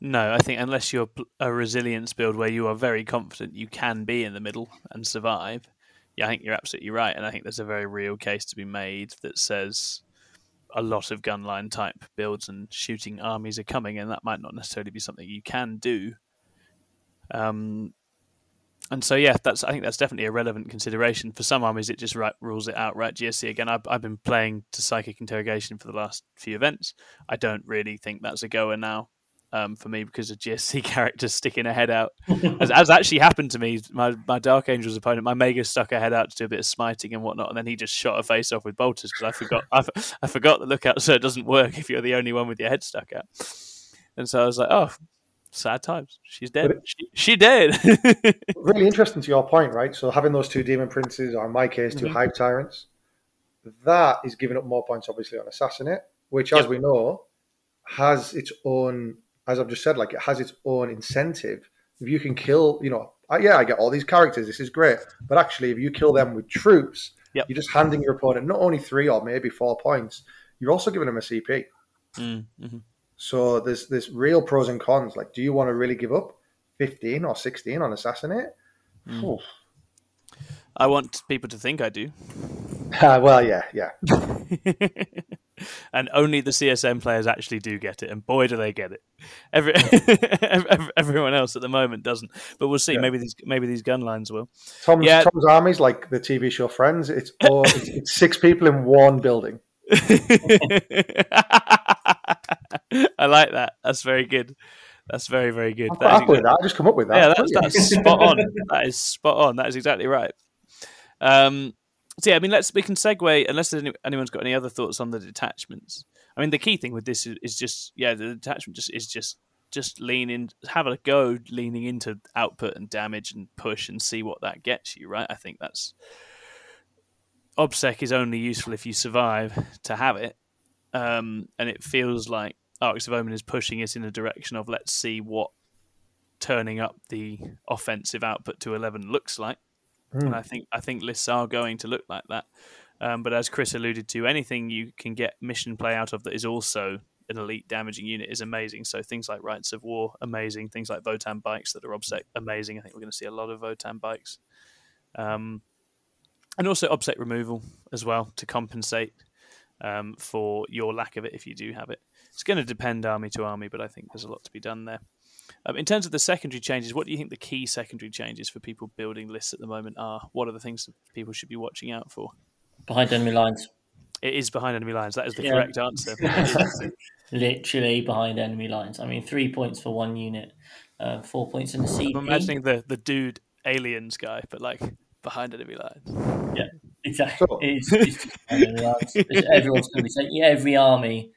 No, I think unless you're a resilience build where you are very confident you can be in the middle and survive, yeah, I think you're absolutely right, and I think there's a very real case to be made that says a lot of gunline type builds and shooting armies are coming, and that might not necessarily be something you can do. Um, and so yeah, that's I think that's definitely a relevant consideration for some armies. It just right, rules it out. Right, GSC again. I've, I've been playing to psychic interrogation for the last few events. I don't really think that's a goer now um, for me because of GSC characters sticking a head out, as, as, actually happened to me. My my Dark Angels opponent, my Magus stuck a head out to do a bit of smiting and whatnot, and then he just shot a face off with bolters because I forgot I, I forgot the lookout so it doesn't work if you're the only one with your head stuck out. And so I was like, oh, sad times. She's dead. It, she, she dead. really interesting to your point, right? So having those two daemon princes, or in my case, 2 mm-hmm. hive tyrants, that is giving up more points, obviously, on assassinate, which, yep. as we know, has its own, as I've just said, like it has its own incentive. If you can kill, you know, yeah, I get all these characters. This is great, but actually, if you kill them with troops, yep. you're just handing your opponent not only three or maybe four points. You're also giving them a CP. Mm-hmm. So there's there's real pros and cons. Like, do you want to really give up 15 or 16 on assassinate? Mm. I want people to think I do. Uh, well, yeah, yeah. and only the CSM players actually do get it, and boy, do they get it. Every, everyone else at the moment doesn't. But we'll see. Yeah. Maybe these maybe these gun lines will. Tom's, yeah. Tom's armies like the TV show Friends. It's, all, it's, it's six people in one building. I like that. That's very good. That's very, very good. That is exactly, that. I just come up with that. Yeah, that's, that's spot on. That is spot on. That is exactly right. Um, so yeah, I mean, let's we can segue. Unless any, anyone's got any other thoughts on the detachments. I mean, the key thing with this is, is just yeah, the detachment just is just just lean in, have a go, leaning into output and damage and push and see what that gets you. Right. I think that's obsec is only useful if you survive to have it, um, and it feels like Arks of Omen is pushing us in a direction of let's see what turning up the offensive output to eleven looks like. Mm. And I think I think lists are going to look like that. Um, but as Chris alluded to, anything you can get mission play out of that is also an elite damaging unit is amazing. So things like Rights of War, amazing. Things like Votann bikes that are obsec, amazing. I think we're going to see a lot of Votann bikes. Um, and also obsec removal as well to compensate um, for your lack of it if you do have it. It's going to depend army to army, but I think there's a lot to be done there. Um, in terms of the secondary changes, what do you think the key secondary changes for people building lists at the moment are? What are the things that people should be watching out for? Behind enemy lines. It is behind enemy lines. That is the yeah. correct answer. Literally behind enemy lines. I mean, three points for one unit, uh, four points in the CP. I'm imagining the, the dude aliens guy, but like behind enemy lines. Yeah, Exactly. So- It's, it's just, it's- everyone's going to be saying every army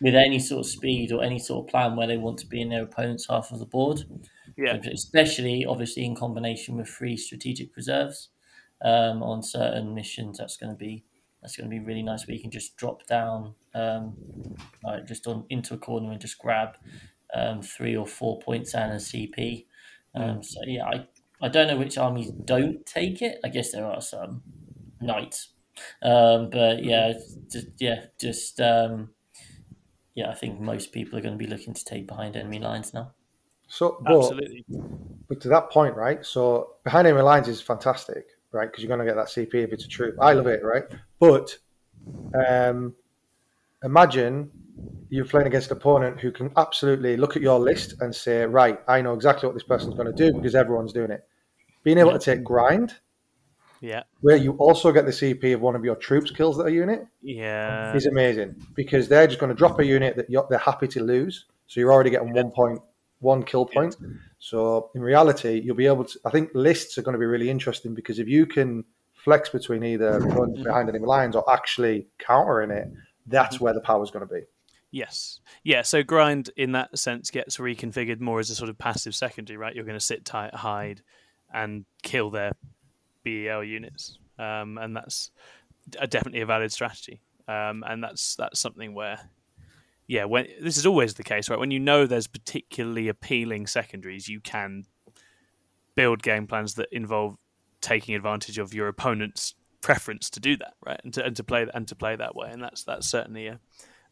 with any sort of speed or any sort of plan where they want to be in their opponent's half of the board. Yeah. Especially, obviously, in combination with free strategic reserves um, on certain missions. That's going to be that's going to be really nice. Where you can just drop down, um, like just on into a corner and just grab um, three or four points and a CP. Um, so yeah, I I don't know which armies don't take it. I guess there are some knights, um, but yeah, just yeah, just um, yeah. I think most people are going to be looking to take behind enemy lines now. So, but, Absolutely. but to that point, right? So behind enemy lines is fantastic, right? Because you're going to get that CP if it's a troop. I love it, right? But um, imagine you're playing against an opponent who can absolutely look at your list and say, right, I know exactly what this person's going to do because everyone's doing it. Being able to take grind, Yeah. where you also get the CP of one of your troops kills that unit, Yeah. is amazing because they're just going to drop a unit that you're, they're happy to lose. So you're already getting one point, one kill point. So in reality, you'll be able to. I think lists are going to be really interesting because if you can flex between either running mm-hmm. behind enemy lines or actually countering it, that's where the power is going to be. Yes. Yeah. So grind in that sense gets reconfigured more as a sort of passive secondary, right? You're going to sit tight, hide, and kill their BEL units, um, and that's a, definitely a valid strategy. Um, and that's that's something where, yeah, when this is always the case, right? When you know there's particularly appealing secondaries, you can build game plans that involve taking advantage of your opponent's preference to do that, right? And to and to play and to play that way, and that's that's certainly a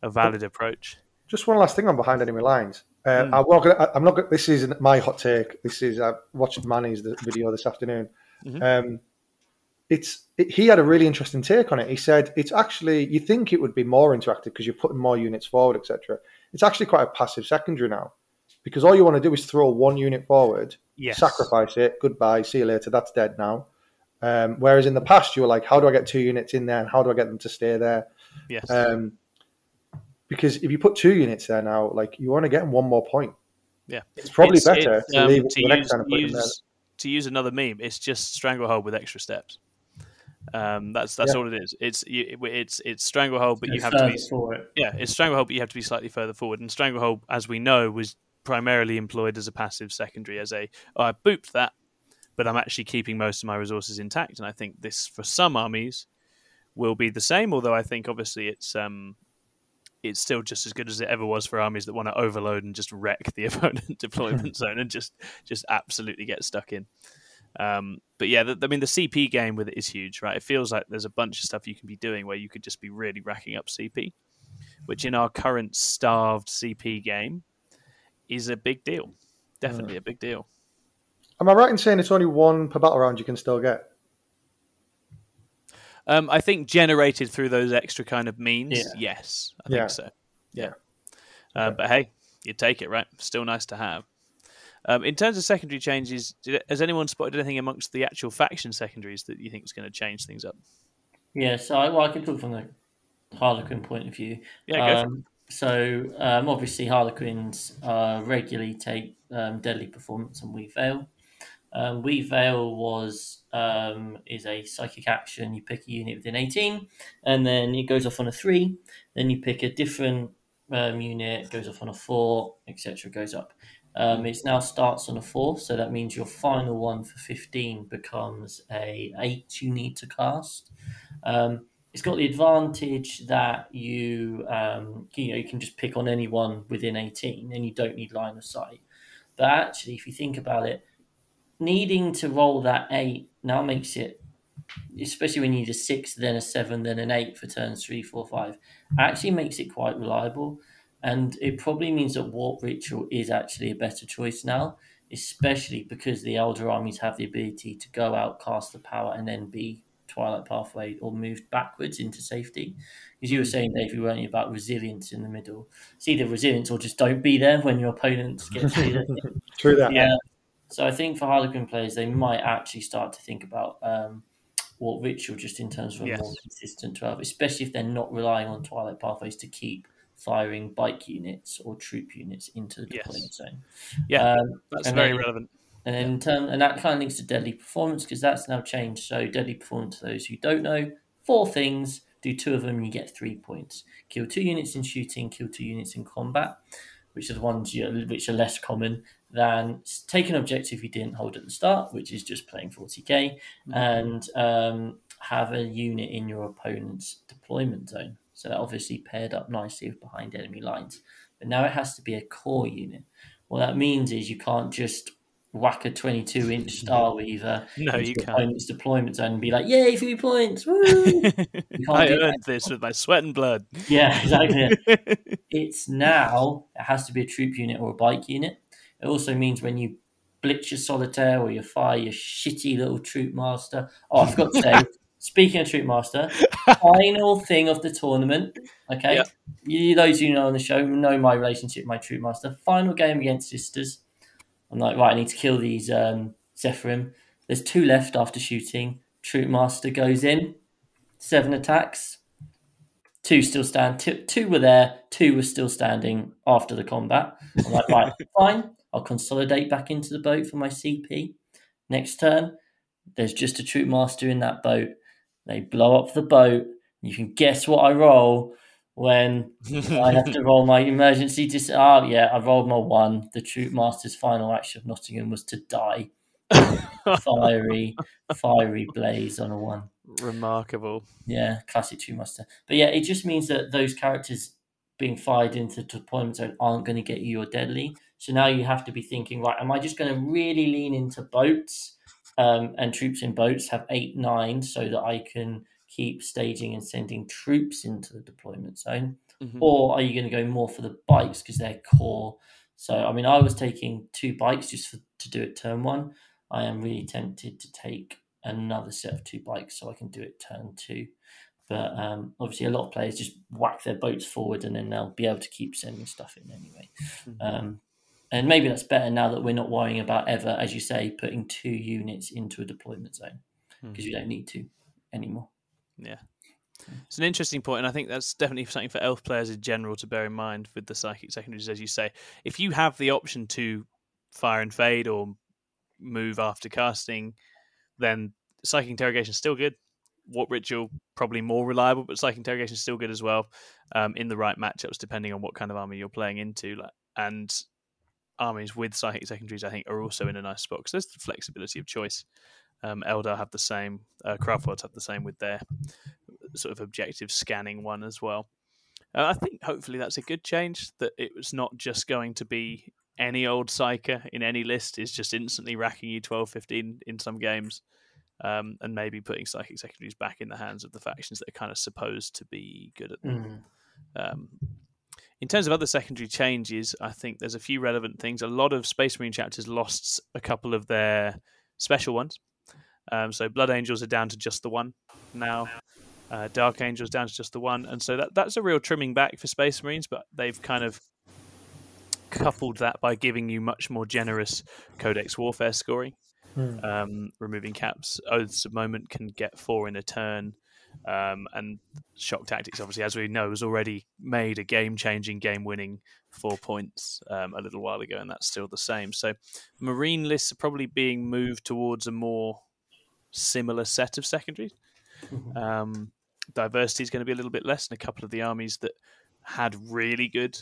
a valid approach. Just one last thing on behind enemy lines. Uh, Mm. I'm not gonna, I'm not. This isn't my hot take. This is I watched Manny's the video this afternoon. Mhm. Um, it's it, he had a really interesting take on it. He said it's actually you think it would be more interactive because you're putting more units forward, etc. It's actually quite a passive secondary now because all you want to do is throw one unit forward, Yes. sacrifice it, goodbye, see you later. That's dead now. Um, whereas in the past you were like, how do I get two units in there and how do I get them to stay there? Yes. Um, because if you put two units there now, like you want to get one more point. Yeah. it's probably It's- better it's, to um, leave it to to the next use, time and put them there. use- to use another meme. It's just stranglehold with extra steps. Um, that's that's Yeah. all it is. It's you, it's it's stranglehold, but you have to be further for it. yeah, it's stranglehold, but you have to be slightly further forward. And stranglehold, as we know, was primarily employed as a passive secondary, as a oh, I booped that, but I'm actually keeping most of my resources intact. And I think this for some armies will be the same. Although I think obviously it's um it's still just as good as it ever was for armies that want to overload and just wreck the opponent deployment zone and just just absolutely get stuck in. Um, but yeah, the, I mean, the CP game with it is huge, right? It feels like there's a bunch of stuff you can be doing where you could just be really racking up CP, which in our current starved CP game is a big deal. Definitely a big deal. Am I right in saying it's only one per battle round you can still get? Um, I think generated through those extra kind of means, Yeah. yes, I Yeah. think so. Yeah. Uh, but hey, you take it, right? Still nice to have. Um, in terms of secondary changes, did, has anyone spotted anything amongst the actual faction secondaries that you think is going to change things up? Yeah, so I, well, I can talk from the Harlequin point of view. Yeah, go for Um, so um, obviously Harlequins uh, regularly take um, deadly performance and we veil. Um, veil was um, is a psychic action. You pick a unit within eighteen, and then it goes off on a three. Then you pick a different um, unit, goes off on a four, etc. Goes up. Um, it now starts on a four, so that means your final one for fifteen becomes a eight. You need to cast. Um, it's got the advantage that you um, you know you can just pick on anyone within 18 and you don't need line of sight but actually if you think about it needing to roll that 8 now makes it especially when you need a 6 then a 7 then an 8 for turns three, four, five, actually makes it quite reliable and it probably means that warp ritual is actually a better choice now especially because the Eldar armies have the ability to go out cast the power and then be Twilight Pathway or moved backwards into safety. Because you were saying, Dave, you weren't you, about resilience in the middle. It's either resilience or just don't be there when your opponents get through. True that. yeah. So I think for Harlequin players, they might actually start to think about um, warp ritual just in terms of a Yes. more consistent 12, especially if they're not relying on Twilight Pathways to keep firing bike units or troop units into the Yes. deployment zone. Yeah, Um, that's very then- relevant. And then in turn, and that kind of links to deadly performance because that's now changed. So deadly performance, for those who don't know, four things. Do two of them, you get three points. Kill two units in shooting, kill two units in combat, which are the ones you, which are less common than take an objective you didn't hold at the start, which is just playing 40k, and um, have a unit in your opponent's deployment zone. So that obviously paired up nicely with behind enemy lines. But now it has to be a core unit. What that means is you can't just whack a 22 inch Star Weaver No, into you can't. opponent's deployment zone and be like, yay, three points! I earned this with my sweat and blood. Yeah, exactly. it's now it has to be a troop unit or a bike unit. It also means when you blitz your solitaire or you fire your shitty little troupe master. Oh, I forgot to say. Speaking of troupe master, final thing of the tournament. Okay, Yep. you those who know on the show know my relationship with my troupe master. Final game against sisters. I'm like, right, I need to kill these um, Zephyrim. There's two left after shooting. Troupe master goes in, seven attacks, two still stand. Two, two were there. Two were still standing after the combat. I'm like, right, fine. I'll consolidate back into the boat for my CP. Next turn, there's just a troupe master in that boat. They blow up the boat. You can guess what I roll when I have to roll my emergency. Dis- oh yeah, I rolled my one. The troupe master's final action of Nottingham was to die. fiery, fiery blaze on a one. Remarkable. Yeah, classic troupe Master. But yeah, it just means that those characters being fired into the deployment zone aren't going to get you your deadly. So now you have to be thinking, right, am I just going to really lean into boats um, and troops in boats have eight, nine, so that I can keep staging and sending troops into the deployment zone? Mhm. Or are you going to go more for the bikes because they're core? So, I mean, I was taking two bikes just for, to do it turn one. I am really tempted to take another set of two bikes so I can do it turn two. But um, obviously, a lot of players just whack their boats forward and then they'll be able to keep sending stuff in anyway. Um, and maybe that's better now that we're not worrying about ever, as you say, putting two units into a deployment zone because you don't need to anymore. Yeah. It's an interesting point, and I think that's definitely something for elf players in general to bear in mind with the psychic secondaries, as you say. If you have the option to fire and fade or move after casting, then psychic interrogation is still good. Warp ritual probably more reliable, but psychic interrogation is still good as well um, in the right matchups, depending on what kind of army you're playing into. Like, and armies with psychic secondaries, I think, are also in a nice spot because there's the flexibility of choice. Um, Eldar have the same, uh, Craftworlds have the same with their sort of objective scanning one as well. Uh, I think hopefully that's a good change that it was not just going to be any old psyker in any list is just instantly racking you 12 15 in some games um, and maybe putting psychic secondaries back in the hands of the factions that are kind of supposed to be good at them. Um, in terms of other secondary changes, I think there's a few relevant things. A lot of Space Marine chapters lost a couple of their special ones. Um, so Blood Angels are down to just the one now. Uh, Dark Angels down to just the one, and so that that's a real trimming back for Space Marines. But they've kind of coupled that by giving you much more generous Codex Warfare scoring, Hmm. um, removing caps. Oaths of Moment can get four in a turn, um, and Shock Tactics, obviously, as we know, has already made a game-changing, game-winning four points um, a little while ago, and that's still the same. So Marine lists are probably being moved towards a more similar set of secondaries. Um, diversity is going to be a little bit less, and a couple of the armies that had really good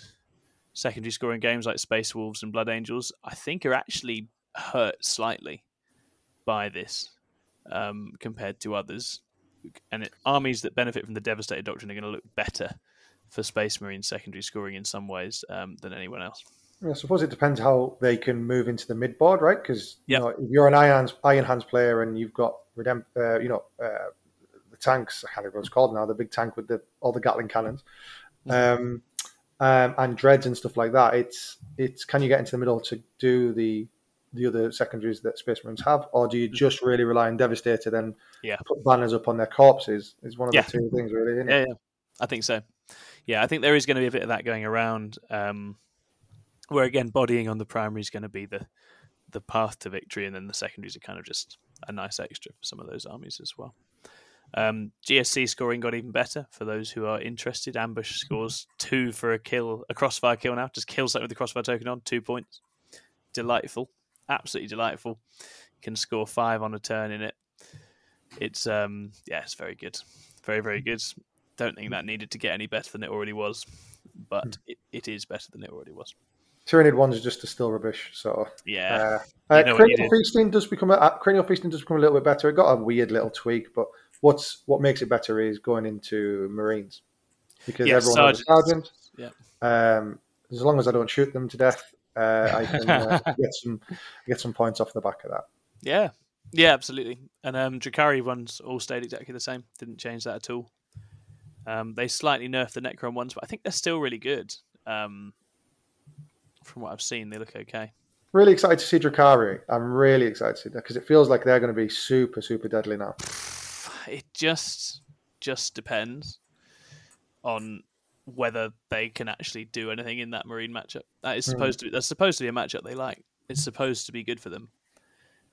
secondary scoring games like Space Wolves and Blood Angels, I think are actually hurt slightly by this um, compared to others. And it, armies that benefit from the Devastator Doctrine are going to look better for Space Marine secondary scoring in some ways um, than anyone else. I suppose it depends how they can move into the mid board, right? Because Yep. you know, if you're an Iron Iron Hands player and you've got Redemp, uh, you know, uh, the tanks. I can't remember what it's called now. The big tank with the all the Gatling cannons, um, um, and dreads and stuff like that. It's it's can you get into the middle to do the the other secondaries that Space Marines have, or do you just really rely on Devastator then Yeah. put banners up on their corpses? Is one of Yeah. the two things really. Isn't Yeah, it? yeah, I think so. Yeah, I think there is going to be a bit of that going around. Um, where again, bodying on the primary is going to be the the path to victory, and then the secondaries are kind of just a nice extra for some of those armies as well. Um, GSC scoring got even better for those who are interested. Ambush scores two for a kill, a crossfire kill now. Just kill something with the crossfire token on, two points. Delightful. Absolutely delightful. Can score five on a turn in it. It's um yeah, it's very good, very very good. Don't think that needed to get any better than it already was, but Hmm. it, it is better than it already was. Tyranid ones is just a still rubbish. So Yeah, uh, uh, cranial feasting does become a, uh, cranial feasting does become a little bit better. It got a weird little tweak, but what's what makes it better is going into Marines because Yeah, everyone has a sergeant. Yeah. Um, as long as I don't shoot them to death, uh, I can uh, get some get some points off the back of that. yeah, yeah, absolutely. And um, Drukhari ones all stayed exactly the same. Didn't change that at all. Um, they slightly nerfed the Necron ones, but I think they're still really good. Um, from what I've seen, they look okay. Really excited to see Drukhari. I'm really excited to see that because it feels like they're going to be super super deadly now. It just just depends on whether they can actually do anything in that marine matchup. That is Hmm. supposed to be that's supposed to be a matchup they like. It's supposed to be good for them.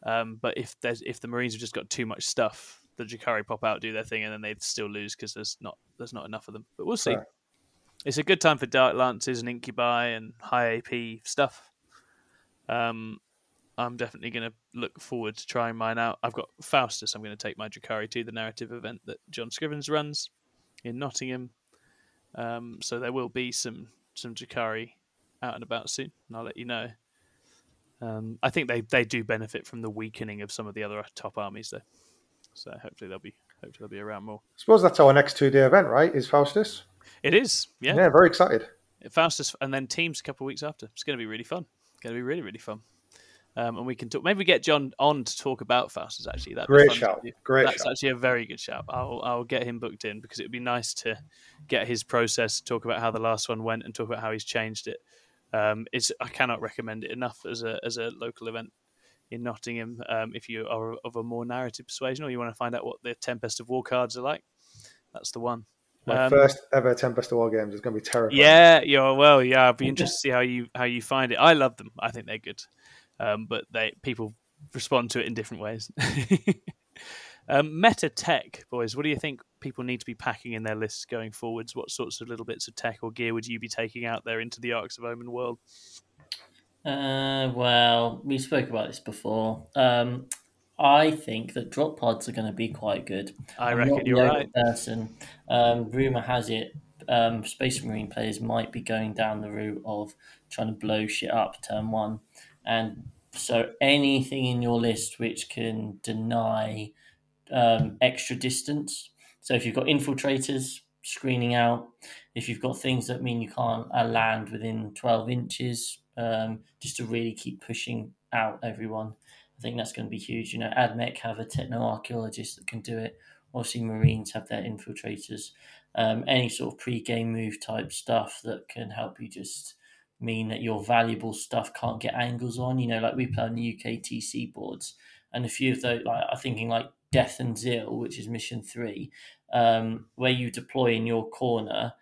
Um, but if there's if the Marines have just got too much stuff, the Drukhari pop out, do their thing, and then they'd still lose because there's not there's not enough of them. But we'll see. Fair. It's a good time for Dark Lances and Incubi and high AP stuff. Um, I'm definitely going to look forward to trying mine out. I've got Faustus. I'm going to take my Drukhari to the narrative event that John Scrivens runs in Nottingham. Um, so there will be some some Drukhari out and about soon, and I'll let you know. Um, I think they, they do benefit from the weakening of some of the other top armies, though. So hopefully they'll be hopefully they'll be around more. I suppose that's our next two day event, right? Is Faustus? It is, yeah. Yeah, very excited. Faustus, and then teams a couple of weeks after. It's going to be really fun. It's going to be really really fun. Um, and we can talk. Maybe we get John on to talk about Faustus. Actually, that'd Great shout. Great That's shout. actually a very good shout. I'll I'll get him booked in because it would be nice to get his process, talk about how the last one went, and talk about how he's changed it. Um, it's I cannot recommend it enough as a as a local event in Nottingham. Um, if you are of a more narrative persuasion or you want to find out what the Tempest of War cards are like, that's the one. My Um, first ever Tempest of War games is going to be terrifying. yeah, yeah. Well, yeah. I'd be interested to see how you how you find it. I love them. I think they're good, um, but they people respond to it in different ways. um, meta tech, boys. What do you think people need to be packing in their lists going forwards? What sorts of little bits of tech or gear would you be taking out there into the Arks of Omen world? Uh, well, we spoke about this before. Um, I think that drop pods are going to be quite good. I I'm reckon you're right. Person, um, rumor has it, um, Space Marine players might be going down the route of trying to blow shit up turn one, and so anything in your list which can deny um, extra distance. So if you've got infiltrators screening out, if you've got things that mean you can't uh, land within twelve inches, um, just to really keep pushing out everyone. I think that's going to be huge. You know, AdMech have a techno archaeologist that can do it. Obviously, Marines have their infiltrators. Um, any sort of pre-game move type stuff that can help you just mean that your valuable stuff can't get angles on. You know, like we play on the UK TC boards, and a few of those, like I'm thinking like Death and Zeal, which is mission three, um, where you deploy in your corner,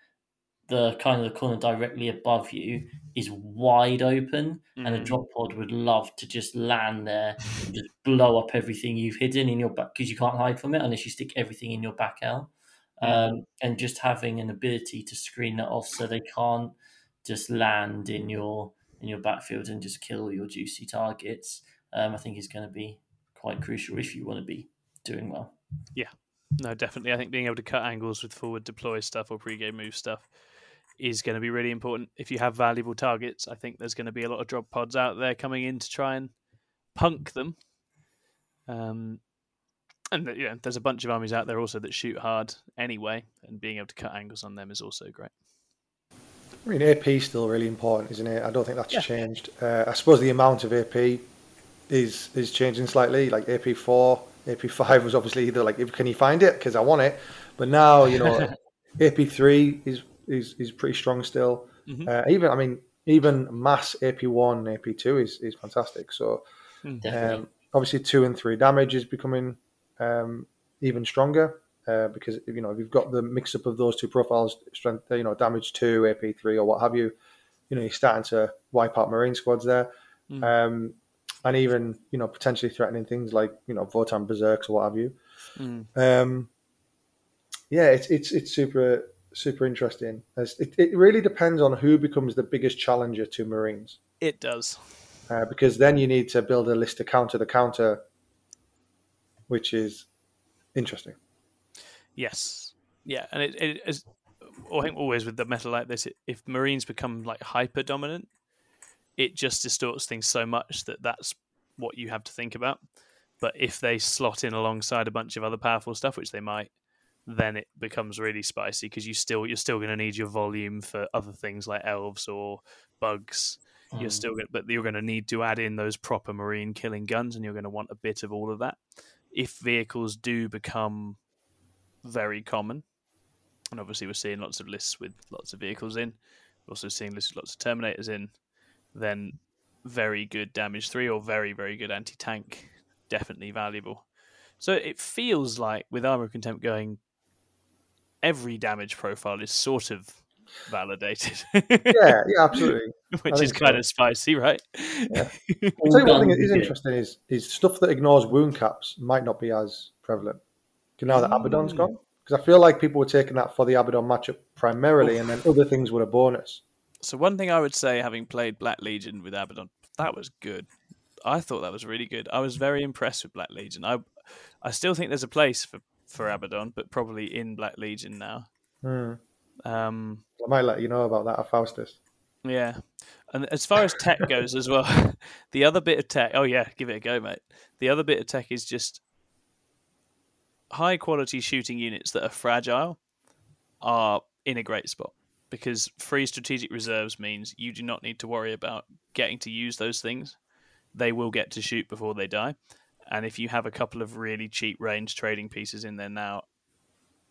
the kind of the corner directly above you is wide open, and a Mhm. drop pod would love to just land there and just blow up everything you've hidden in your back because you can't hide from it unless you stick everything in your back out. Um, and just having an ability to screen that off so they can't just land in your in your backfield and just kill your juicy targets. Um, I think is going to be quite crucial if you want to be doing well. Yeah, no, definitely. I think being able to cut angles with forward deploy stuff or pre-game move stuff is going to be really important. If you have valuable targets, I think there's going to be a lot of drop pods out there coming in to try and punk them. Um, and you know, there's a bunch of armies out there also that shoot hard anyway, and being able to cut angles on them is also great. I mean, AP is still really important, isn't it? I don't think that's Yeah. changed. Uh, I suppose the amount of AP is is changing slightly. Like AP four, AP five was obviously either like, if can you find it because I want it, but now you know, AP three is is is pretty strong still. Mhm. Uh, even I mean, even mass AP one, AP two is is fantastic. So Definitely. um, obviously two and three damage is becoming um, even stronger uh, because you know if you've got the mix up of those two profiles, strength, you know, damage two, AP three, or what have you, you know, you're starting to wipe out marine squads there, Mm. um, and even you know potentially threatening things like you know Votann berserks or what have you. Mm. Um, yeah, it's it's it's super super interesting. It, it really depends on who becomes the biggest challenger to Marines. It does. uh, because then you need to build a list to counter the counter, which is interesting. Yes, yeah, and it, it is. I think always with the metal like this, if Marines become like hyper dominant, it just distorts things so much that that's what you have to think about. But if they slot in alongside a bunch of other powerful stuff, which they might, then it becomes really spicy because you still you're still going to need your volume for other things like elves or bugs. Mm. You're still, gonna, but you're going to need to add in those proper marine killing guns, and you're going to want a bit of all of that. If vehicles do become very common, and obviously we're seeing lots of lists with lots of vehicles in, we're also seeing lists with lots of terminators in, then very good damage three or very very good anti tank definitely valuable. So it feels like with Armor of Contempt going, every damage profile is sort of validated. yeah, yeah, absolutely. Which is kind so. of spicy, right? Yeah. I'll tell you one thing that is interesting is is stuff that ignores wound caps might not be as prevalent. Now that Abaddon's mm. gone, because I feel like people were taking that for the Abaddon matchup primarily, Oof. and then other things were a bonus. So one thing I would say, having played Black Legion with Abaddon, that was good. I thought that was really good. I was very impressed with Black Legion. I I still think there's a place for, for Abaddon, but probably in Black Legion now. Hmm. Um, I might let you know about that at Faustus. Yeah. And as far as tech goes as well, the other bit of tech, oh yeah, give it a go, mate. The other bit of tech is just high quality shooting units that are fragile are in a great spot because free strategic reserves means you do not need to worry about getting to use those things. They will get to shoot before they die. And if you have a couple of really cheap range trading pieces in there now,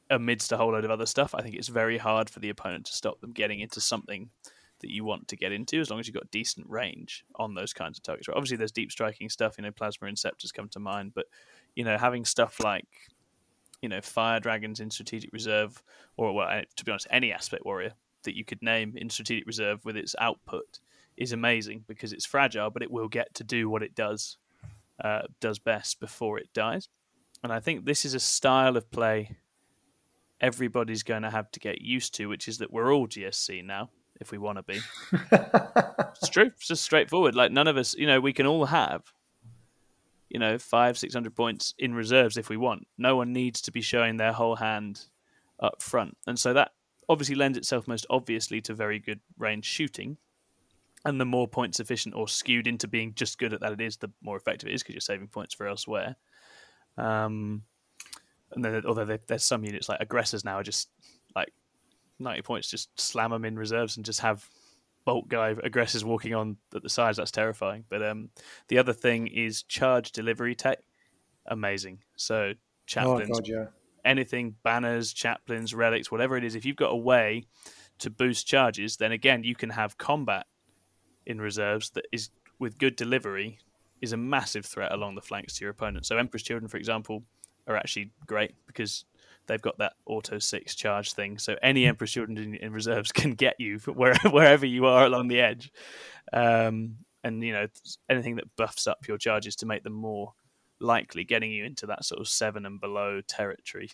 amidst a whole load of other stuff, I think it's very hard for the opponent to stop them getting into something that you want to get into as long as you've got decent range on those kinds of targets. Obviously, there's deep striking stuff, you know, Plasma Inceptors come to mind, but, you know, having stuff like, you know, Fire Dragons in Strategic Reserve, or, well, to be honest, any Aspect Warrior that you could name in Strategic Reserve with its output is amazing because it's fragile, but it will get to do what it does uh, does best before it dies. And I think this is a style of play everybody's going to have to get used to, which is that we're all GSC now if we want to be. it's true. It's just straightforward. Like none of us, you know, we can all have, you know, five, six hundred points in reserves if we want. No one needs to be showing their whole hand up front, and so that obviously lends itself most obviously to very good range shooting. And the more points efficient or skewed into being just good at that it is, the more effective it is because you're saving points for elsewhere. Um, and then, although there's some units like aggressors now are just like 90 points, just slam them in reserves and just have bolt guy aggressors walking on at the sides. That's terrifying. But um, the other thing is charge delivery tech. Amazing. So chaplains, oh, God, yeah anything, banners, chaplains, relics, whatever it is, if you've got a way to boost charges, then again you can have combat in reserves that is with good delivery is a massive threat along the flanks to your opponent. So Emperor's Children, for example, are actually great because they've got that auto six charge thing. So any Emperor's Children in, in reserves can get you where, wherever you are along the edge. Um, and you know anything that buffs up your charges to make them more likely getting you into that sort of seven and below territory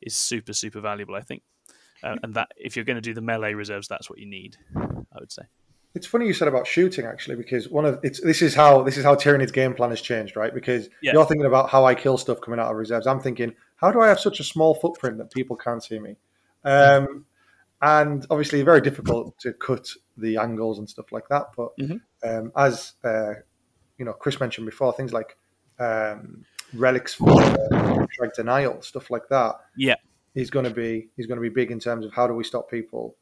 is super super valuable. I think, uh, and that if you're going to do the melee reserves, that's what you need. I would say. It's funny you said about shooting actually, because one of it's this is how this is how Tyranid's game plan has changed, right? Because yeah. you're thinking about how I kill stuff coming out of reserves. I'm thinking, how do I have such a small footprint that people can't see me? Um, and obviously, very difficult to cut the angles and stuff like that. But mm-hmm. um, as uh, you know, Chris mentioned before, things like um, relics for uh, drag denial, stuff like that. Yeah, he's going to be he's going to be big in terms of how do we stop people,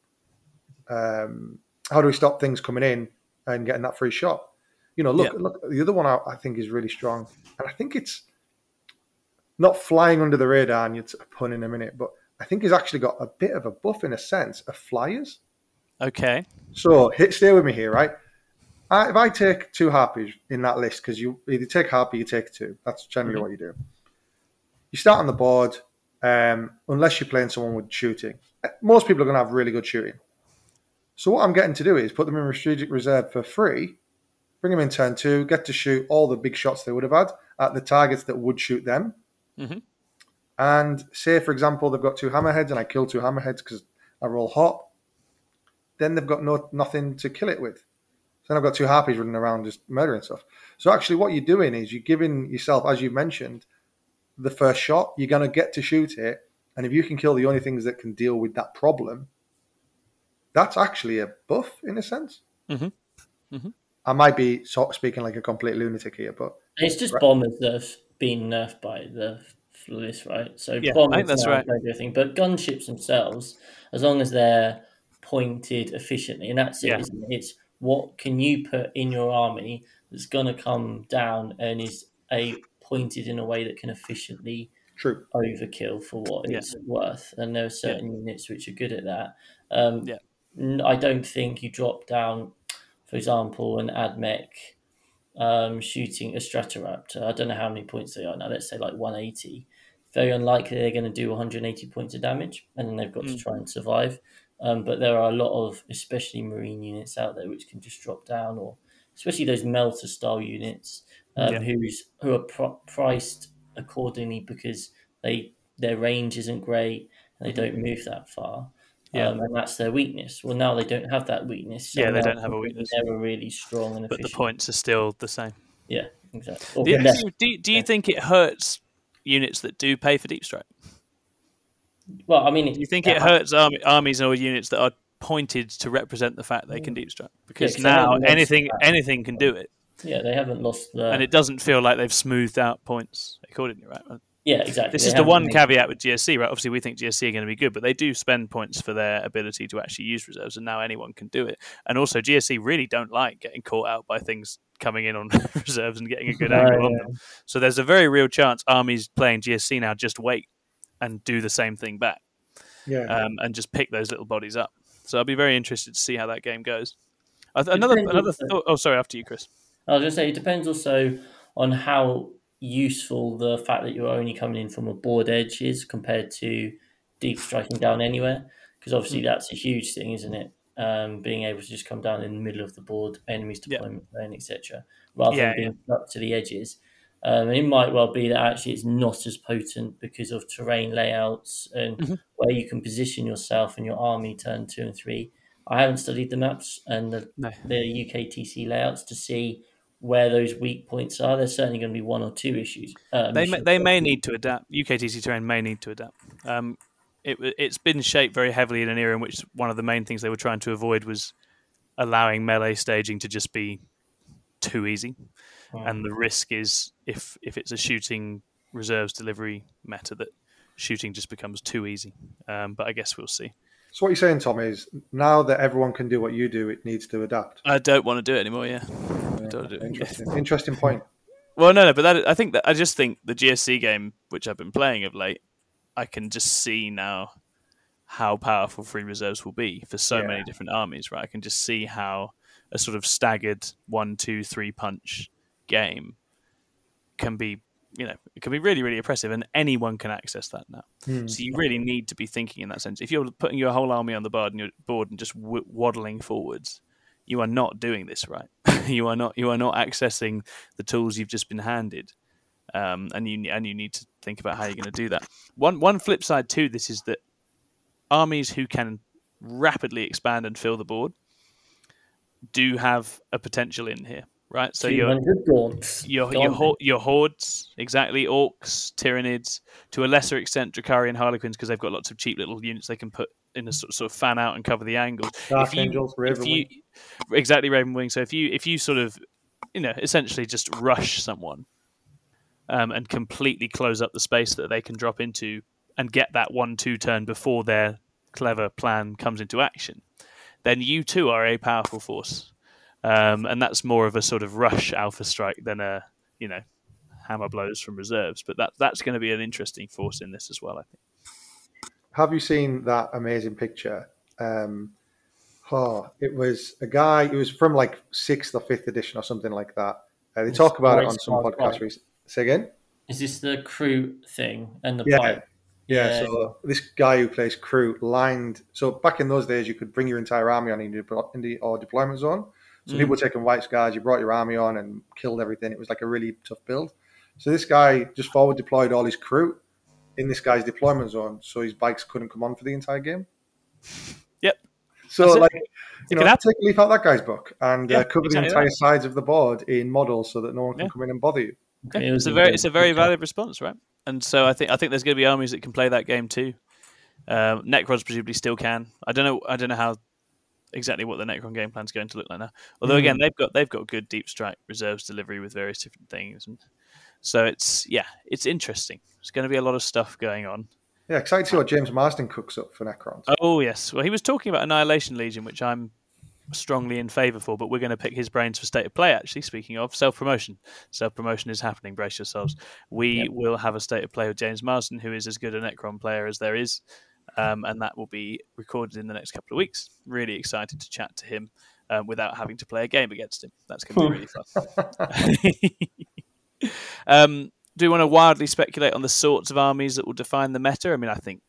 um, how do we stop things coming in and getting that free shot. You know, look, yeah. look. The other one I, I, think is really strong, and I think it's not flying under the radar. And you're a pun in a minute, but I think he's actually got a bit of a buff in a sense of flyers. Okay. So hit, stay with me here, right? I, if I take two harpies in that list, because you either take harpy, you take two. That's generally mm-hmm. what you do. You start on the board, um, unless you're playing someone with shooting. Most people are going to have really good shooting. So what I'm getting to do is put them in strategic reserve for free, bring them in turn two, get to shoot all the big shots they would have had at the targets that would shoot them. Mm-hmm. And say, for example, they've got two hammerheads, and I kill two hammerheads because I roll hot. Then they've got no nothing to kill it with. So then I've got two harpies running around just murdering stuff. So actually, what you're doing is you're giving yourself, as you mentioned, the first shot. You're going to get to shoot it, and if you can kill the only things that can deal with that problem, that's actually a buff in a sense. Mhm. Mhm. I might be sort of speaking like a complete lunatic here, but And it's just Right. bombers that have been nerfed by the list, right? So Yeah, I think that's right. anything, but gunships themselves, as long as they're pointed efficiently, and that's it. Yeah. not it? It's what can you put in your army that's going to come down and is a pointed in a way that can efficiently true. overkill for what Yeah. it's worth, and there are certain units which are good at that. Um, Yeah. I don't think you drop down, for example, an AdMech um, shooting a Stratoraptor. I don't know how many points they are now. Let's say like 180. Very unlikely they're going to do 180 points of damage, and then they've got to Mm. try and survive. Um, but there are a lot of, especially marine units out there, which can just drop down, or especially those melter style units, um, Yeah. who's who are pro- priced accordingly because they their range isn't great and they don't move that far. Yeah. Um, and that's their weakness. Well, now they don't have that weakness. Yeah, they don't have a weakness. They're really strong and But the points are still the same. Yeah, exactly. Do, you- do, do you yeah. think it hurts units that do pay for deep strike? well, I mean, Do you think it hurts army, armies or units that are pointed to represent the fact they can deep strike? Because they now anything anything can do it, Yeah, they haven't lost the. and it doesn't feel like they've smoothed out points accordingly, right? Yeah, exactly. This They is the one caveat with GSC, right? Obviously, we think GSC are going to be good, but they do spend points for their ability to actually use reserves, and now anyone can do it. And also, GSC really don't like getting caught out by things coming in on reserves and getting a good angle on yeah. them. So there's a very real chance armies playing GSC now just wait and do the same thing back, Yeah. um, and just pick those little bodies up. So I'll be very interested to see how that game goes. Another, another. Thought, oh, sorry. After you, Chris. I was going to say it depends also on how useful the fact that you're only coming in from a board edge is compared to deep striking down anywhere. Because obviously Hmm. that's a huge thing, isn't it? Um, being able to just come down in the middle of the board, enemies Yeah. deployment lane, etc., rather Yeah, than being up to the edges. Um, and it might well be that actually it's not as potent because of terrain layouts and Mhm. where you can position yourself and your army turn two and three. I haven't studied the maps and the No. the UKTC layouts to see where those weak points are. There's certainly going to be one or two issues. Uh, They may, they may need to adapt. UKTC terrain may need to adapt. Um, it, it's been shaped very heavily in an era in which one of the main things they were trying to avoid was allowing melee staging to just be too easy. Right. And the risk is if if it's a shooting reserves delivery meta that shooting just becomes too easy. Um, but I guess we'll see. so what you're saying, Tom, is now that everyone can do what you do, it needs to adapt. I don't want to do it anymore. Yeah. Interesting. Interesting point. Well, no, no, but that I think that I just think the GSC game, which I've been playing of late, I can just see now how powerful free reserves will be for so Yeah. many different armies. Right, I can just see how a sort of staggered one, two, three punch game can be, you know, it can be really, really oppressive, and anyone can access that now. Hmm. So you really need to be thinking in that sense. If you're putting your whole army on the board and your board and just w- waddling forwards, you are not doing this right. you are not. You are not accessing the tools you've just been handed, um, and you and you need to think about how you're going to do that. One one flip side to this is that armies who can rapidly expand and fill the board do have a potential in here, right? So you're 200 gaunts. your your, ho- your hordes exactly orcs tyranids, to a lesser extent Drakarian harlequins because they've got lots of cheap little units they can put in a sort, sort of fan out and cover the angles Dark if you- Angels, if Raven you exactly raven wing so if you if you sort of you know essentially just rush someone um, and completely close up the space that they can drop into and get that one two turn before their clever plan comes into action then you too are a powerful force um, and that's more of a sort of rush alpha strike than a you know hammer blows from reserves but that that's going to be an interesting force in this as well i think Have you seen that amazing picture? Um, oh, it was a guy. It was from like sixth or fifth edition or something like that. Uh, they It's talk about it on some Star podcasts. Pride. recently. Say again. Is this the Kroot thing and the Yeah. pipe? Yeah, Yeah. so this guy who plays Kroot lined. So back in those days, you could bring your entire army on in the, in the or deployment zone. So Mm. people were taking white scars. You brought your army on and killed everything. It was like a really tough build. So this guy just forward deployed all his crew in this guy's deployment zone, so his bikes couldn't come on for the entire game. Yep. So, That's like, It you could know, happen. take a leaf out that guy's book and Yeah, uh, cover exactly the entire that. sides of the board in models so that no one can Yeah. come in and bother you. Yeah, it's a a very it's a very good valid response, right? And so I think I think there's going to be armies that can play that game too. Um, Necrons presumably still can. I don't know. I don't know how exactly what the Necron game plan is going to look like now. Although mm. again, they've got they've got good deep strike reserves delivery with various different things, and so it's yeah, it's interesting. There's going to be a lot of stuff going on. Yeah, excited to see what James Marsden cooks up for Necrons. Oh yes, well he was talking about Annihilation Legion, which I'm strongly in favour for, but we're going to pick his brains for state of play. Actually, speaking of self promotion, self promotion is happening. Brace yourselves. We Yep. will have a state of play with James Marsden, who is as good a Necron player as there is, um, and that will be recorded in the next couple of weeks. Really excited to chat to him um, without having to play a game against him. That's going to be really fun. um, do we want to wildly speculate on the sorts of armies that will define the meta? I mean, I think.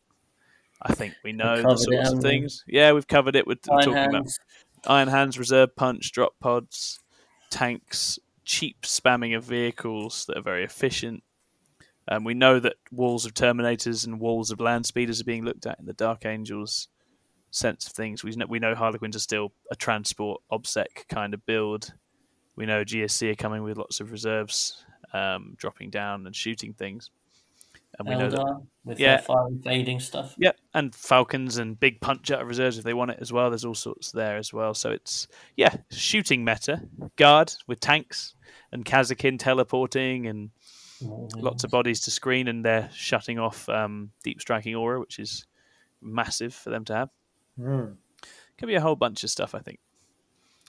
I think we know the sorts of things. Yeah, we've covered it. We're Iron talking about hands. Iron Hands, Reserve Punch, Drop Pods, tanks, cheap spamming of vehicles that are very efficient. Um, we know that walls of Terminators and walls of Land Speeders are being looked at in the Dark Angels sense of things. We know, we know Harlequins are still a transport obsec kind of build. We know GSC are coming with lots of reserves, um, dropping down and shooting things. And we know that Eldar with Yeah. their fire invading stuff. Yep, and Falcons and big punch out of reserves if they want it as well. There's all sorts there as well. So it's yeah, shooting meta, guard with tanks and Kasrkin teleporting and lots of bodies to screen, and they're shutting off um, deep striking aura, which is massive for them to have. Hmm. Could be a whole bunch of stuff. I think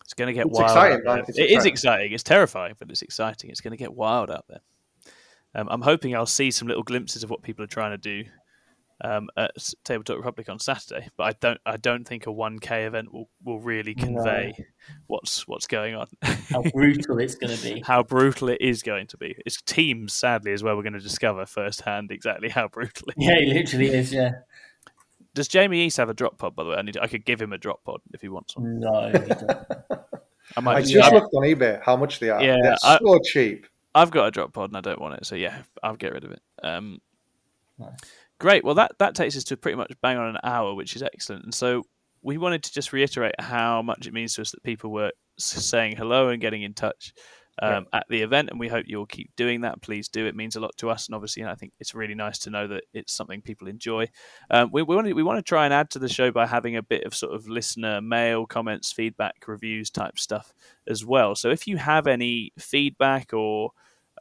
it's going to get It's wild. exciting, man. It's It is exciting. exciting. It's terrifying, but it's exciting. It's going to get wild out there. Um, I'm hoping I'll see some little glimpses of what people are trying to do um, at Tabletop Republic on Saturday, but I don't. I don't think a 1K event will, will really convey what's what's going on. How brutal it's going to be. how brutal it is going to be. It's teams, sadly, is where We're going to discover firsthand exactly how brutal it is. Yeah, it literally is. Yeah. Does Jamie East have a drop pod? By the way, I need. I could give him a drop pod if he wants one. No. he. I might. I just- just looked on eBay how much they are. Yeah, They're I- so cheap. I've got a drop pod and I don't want it, so yeah, I'll get rid of it. Um, Nice. Great. Well, that that takes us to pretty much bang on an hour, which is excellent. And so we wanted to just reiterate how much it means to us that people were saying hello and getting in touch um, at the event, and we hope you'll keep doing that. Please do. It means a lot to us, and obviously, I think it's really nice to know that it's something people enjoy. Um, we, we want to we want to try and add to the show by having a bit of sort of listener mail, comments, feedback, reviews type stuff as well. So if you have any feedback or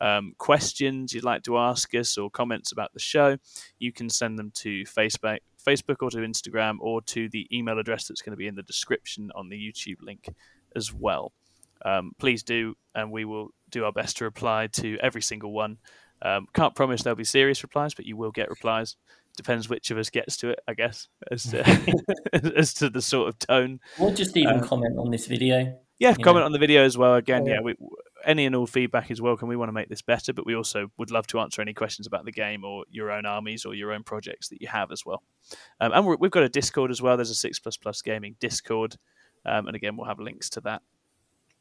um, questions you'd like to ask us or comments about the show, you can send them to Facebook, Facebook or to Instagram or to the email address that's going to be in the description on the YouTube link as well. Um, please do, and we will do our best to reply to every single one. Um, can't promise there'll be serious replies, but you will get replies. Depends which of us gets to it, I guess, as to, as to the sort of tone. Or just even Um, comment on this video. Yeah, comment know. on the video as well. Again, Yeah. yeah, we, any and all feedback is welcome. We want to make this better, but we also would love to answer any questions about the game or your own armies or your own projects that you have as well. Um, and we're, we've got a Discord as well. There's a Six Plus Plus Gaming Discord, um, and again, we'll have links to that.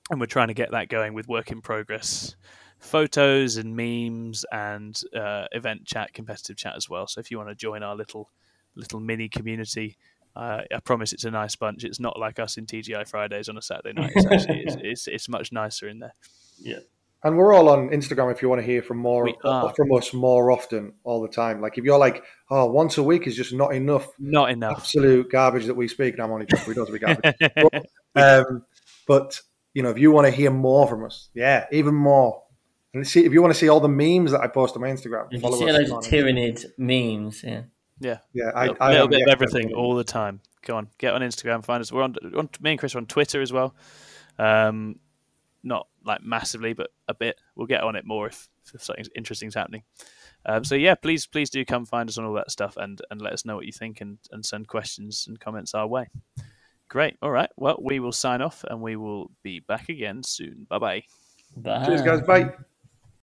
And we're trying to get that going with work in progress photos and memes and uh, event chat, competitive chat as well. So if you want to join our little little mini community, uh, I promise it's a nice bunch. It's not like us in TGI Fridays on a Saturday night. It's actually it's, it's, it's much nicer in there. Yeah. And we're all on Instagram if you want to hear from more from us more often all the time. Like if you're like, oh, once a week is just not enough Not enough. absolute garbage that we speak. And I'm only joking. We don't speak garbage. um, but you know, if you want to hear more from us, yeah, even more. And see if you want to see all the memes that I post on my Instagram. If you follow see us those on- tyranid memes, yeah. Yeah, yeah, a I, little, I little bit of expert everything all the time. Go on, get on Instagram, find us. We're on, on me and Chris are on Twitter as well. Um, not like massively, but a bit. We'll get on it more if, if something interesting's happening. Um, so yeah, please, please do come find us on all that stuff and and let us know what you think and and send questions and comments our way. Great. All right. Well, we will sign off and we will be back again soon. Bye bye. Bye. Cheers, guys. Bye.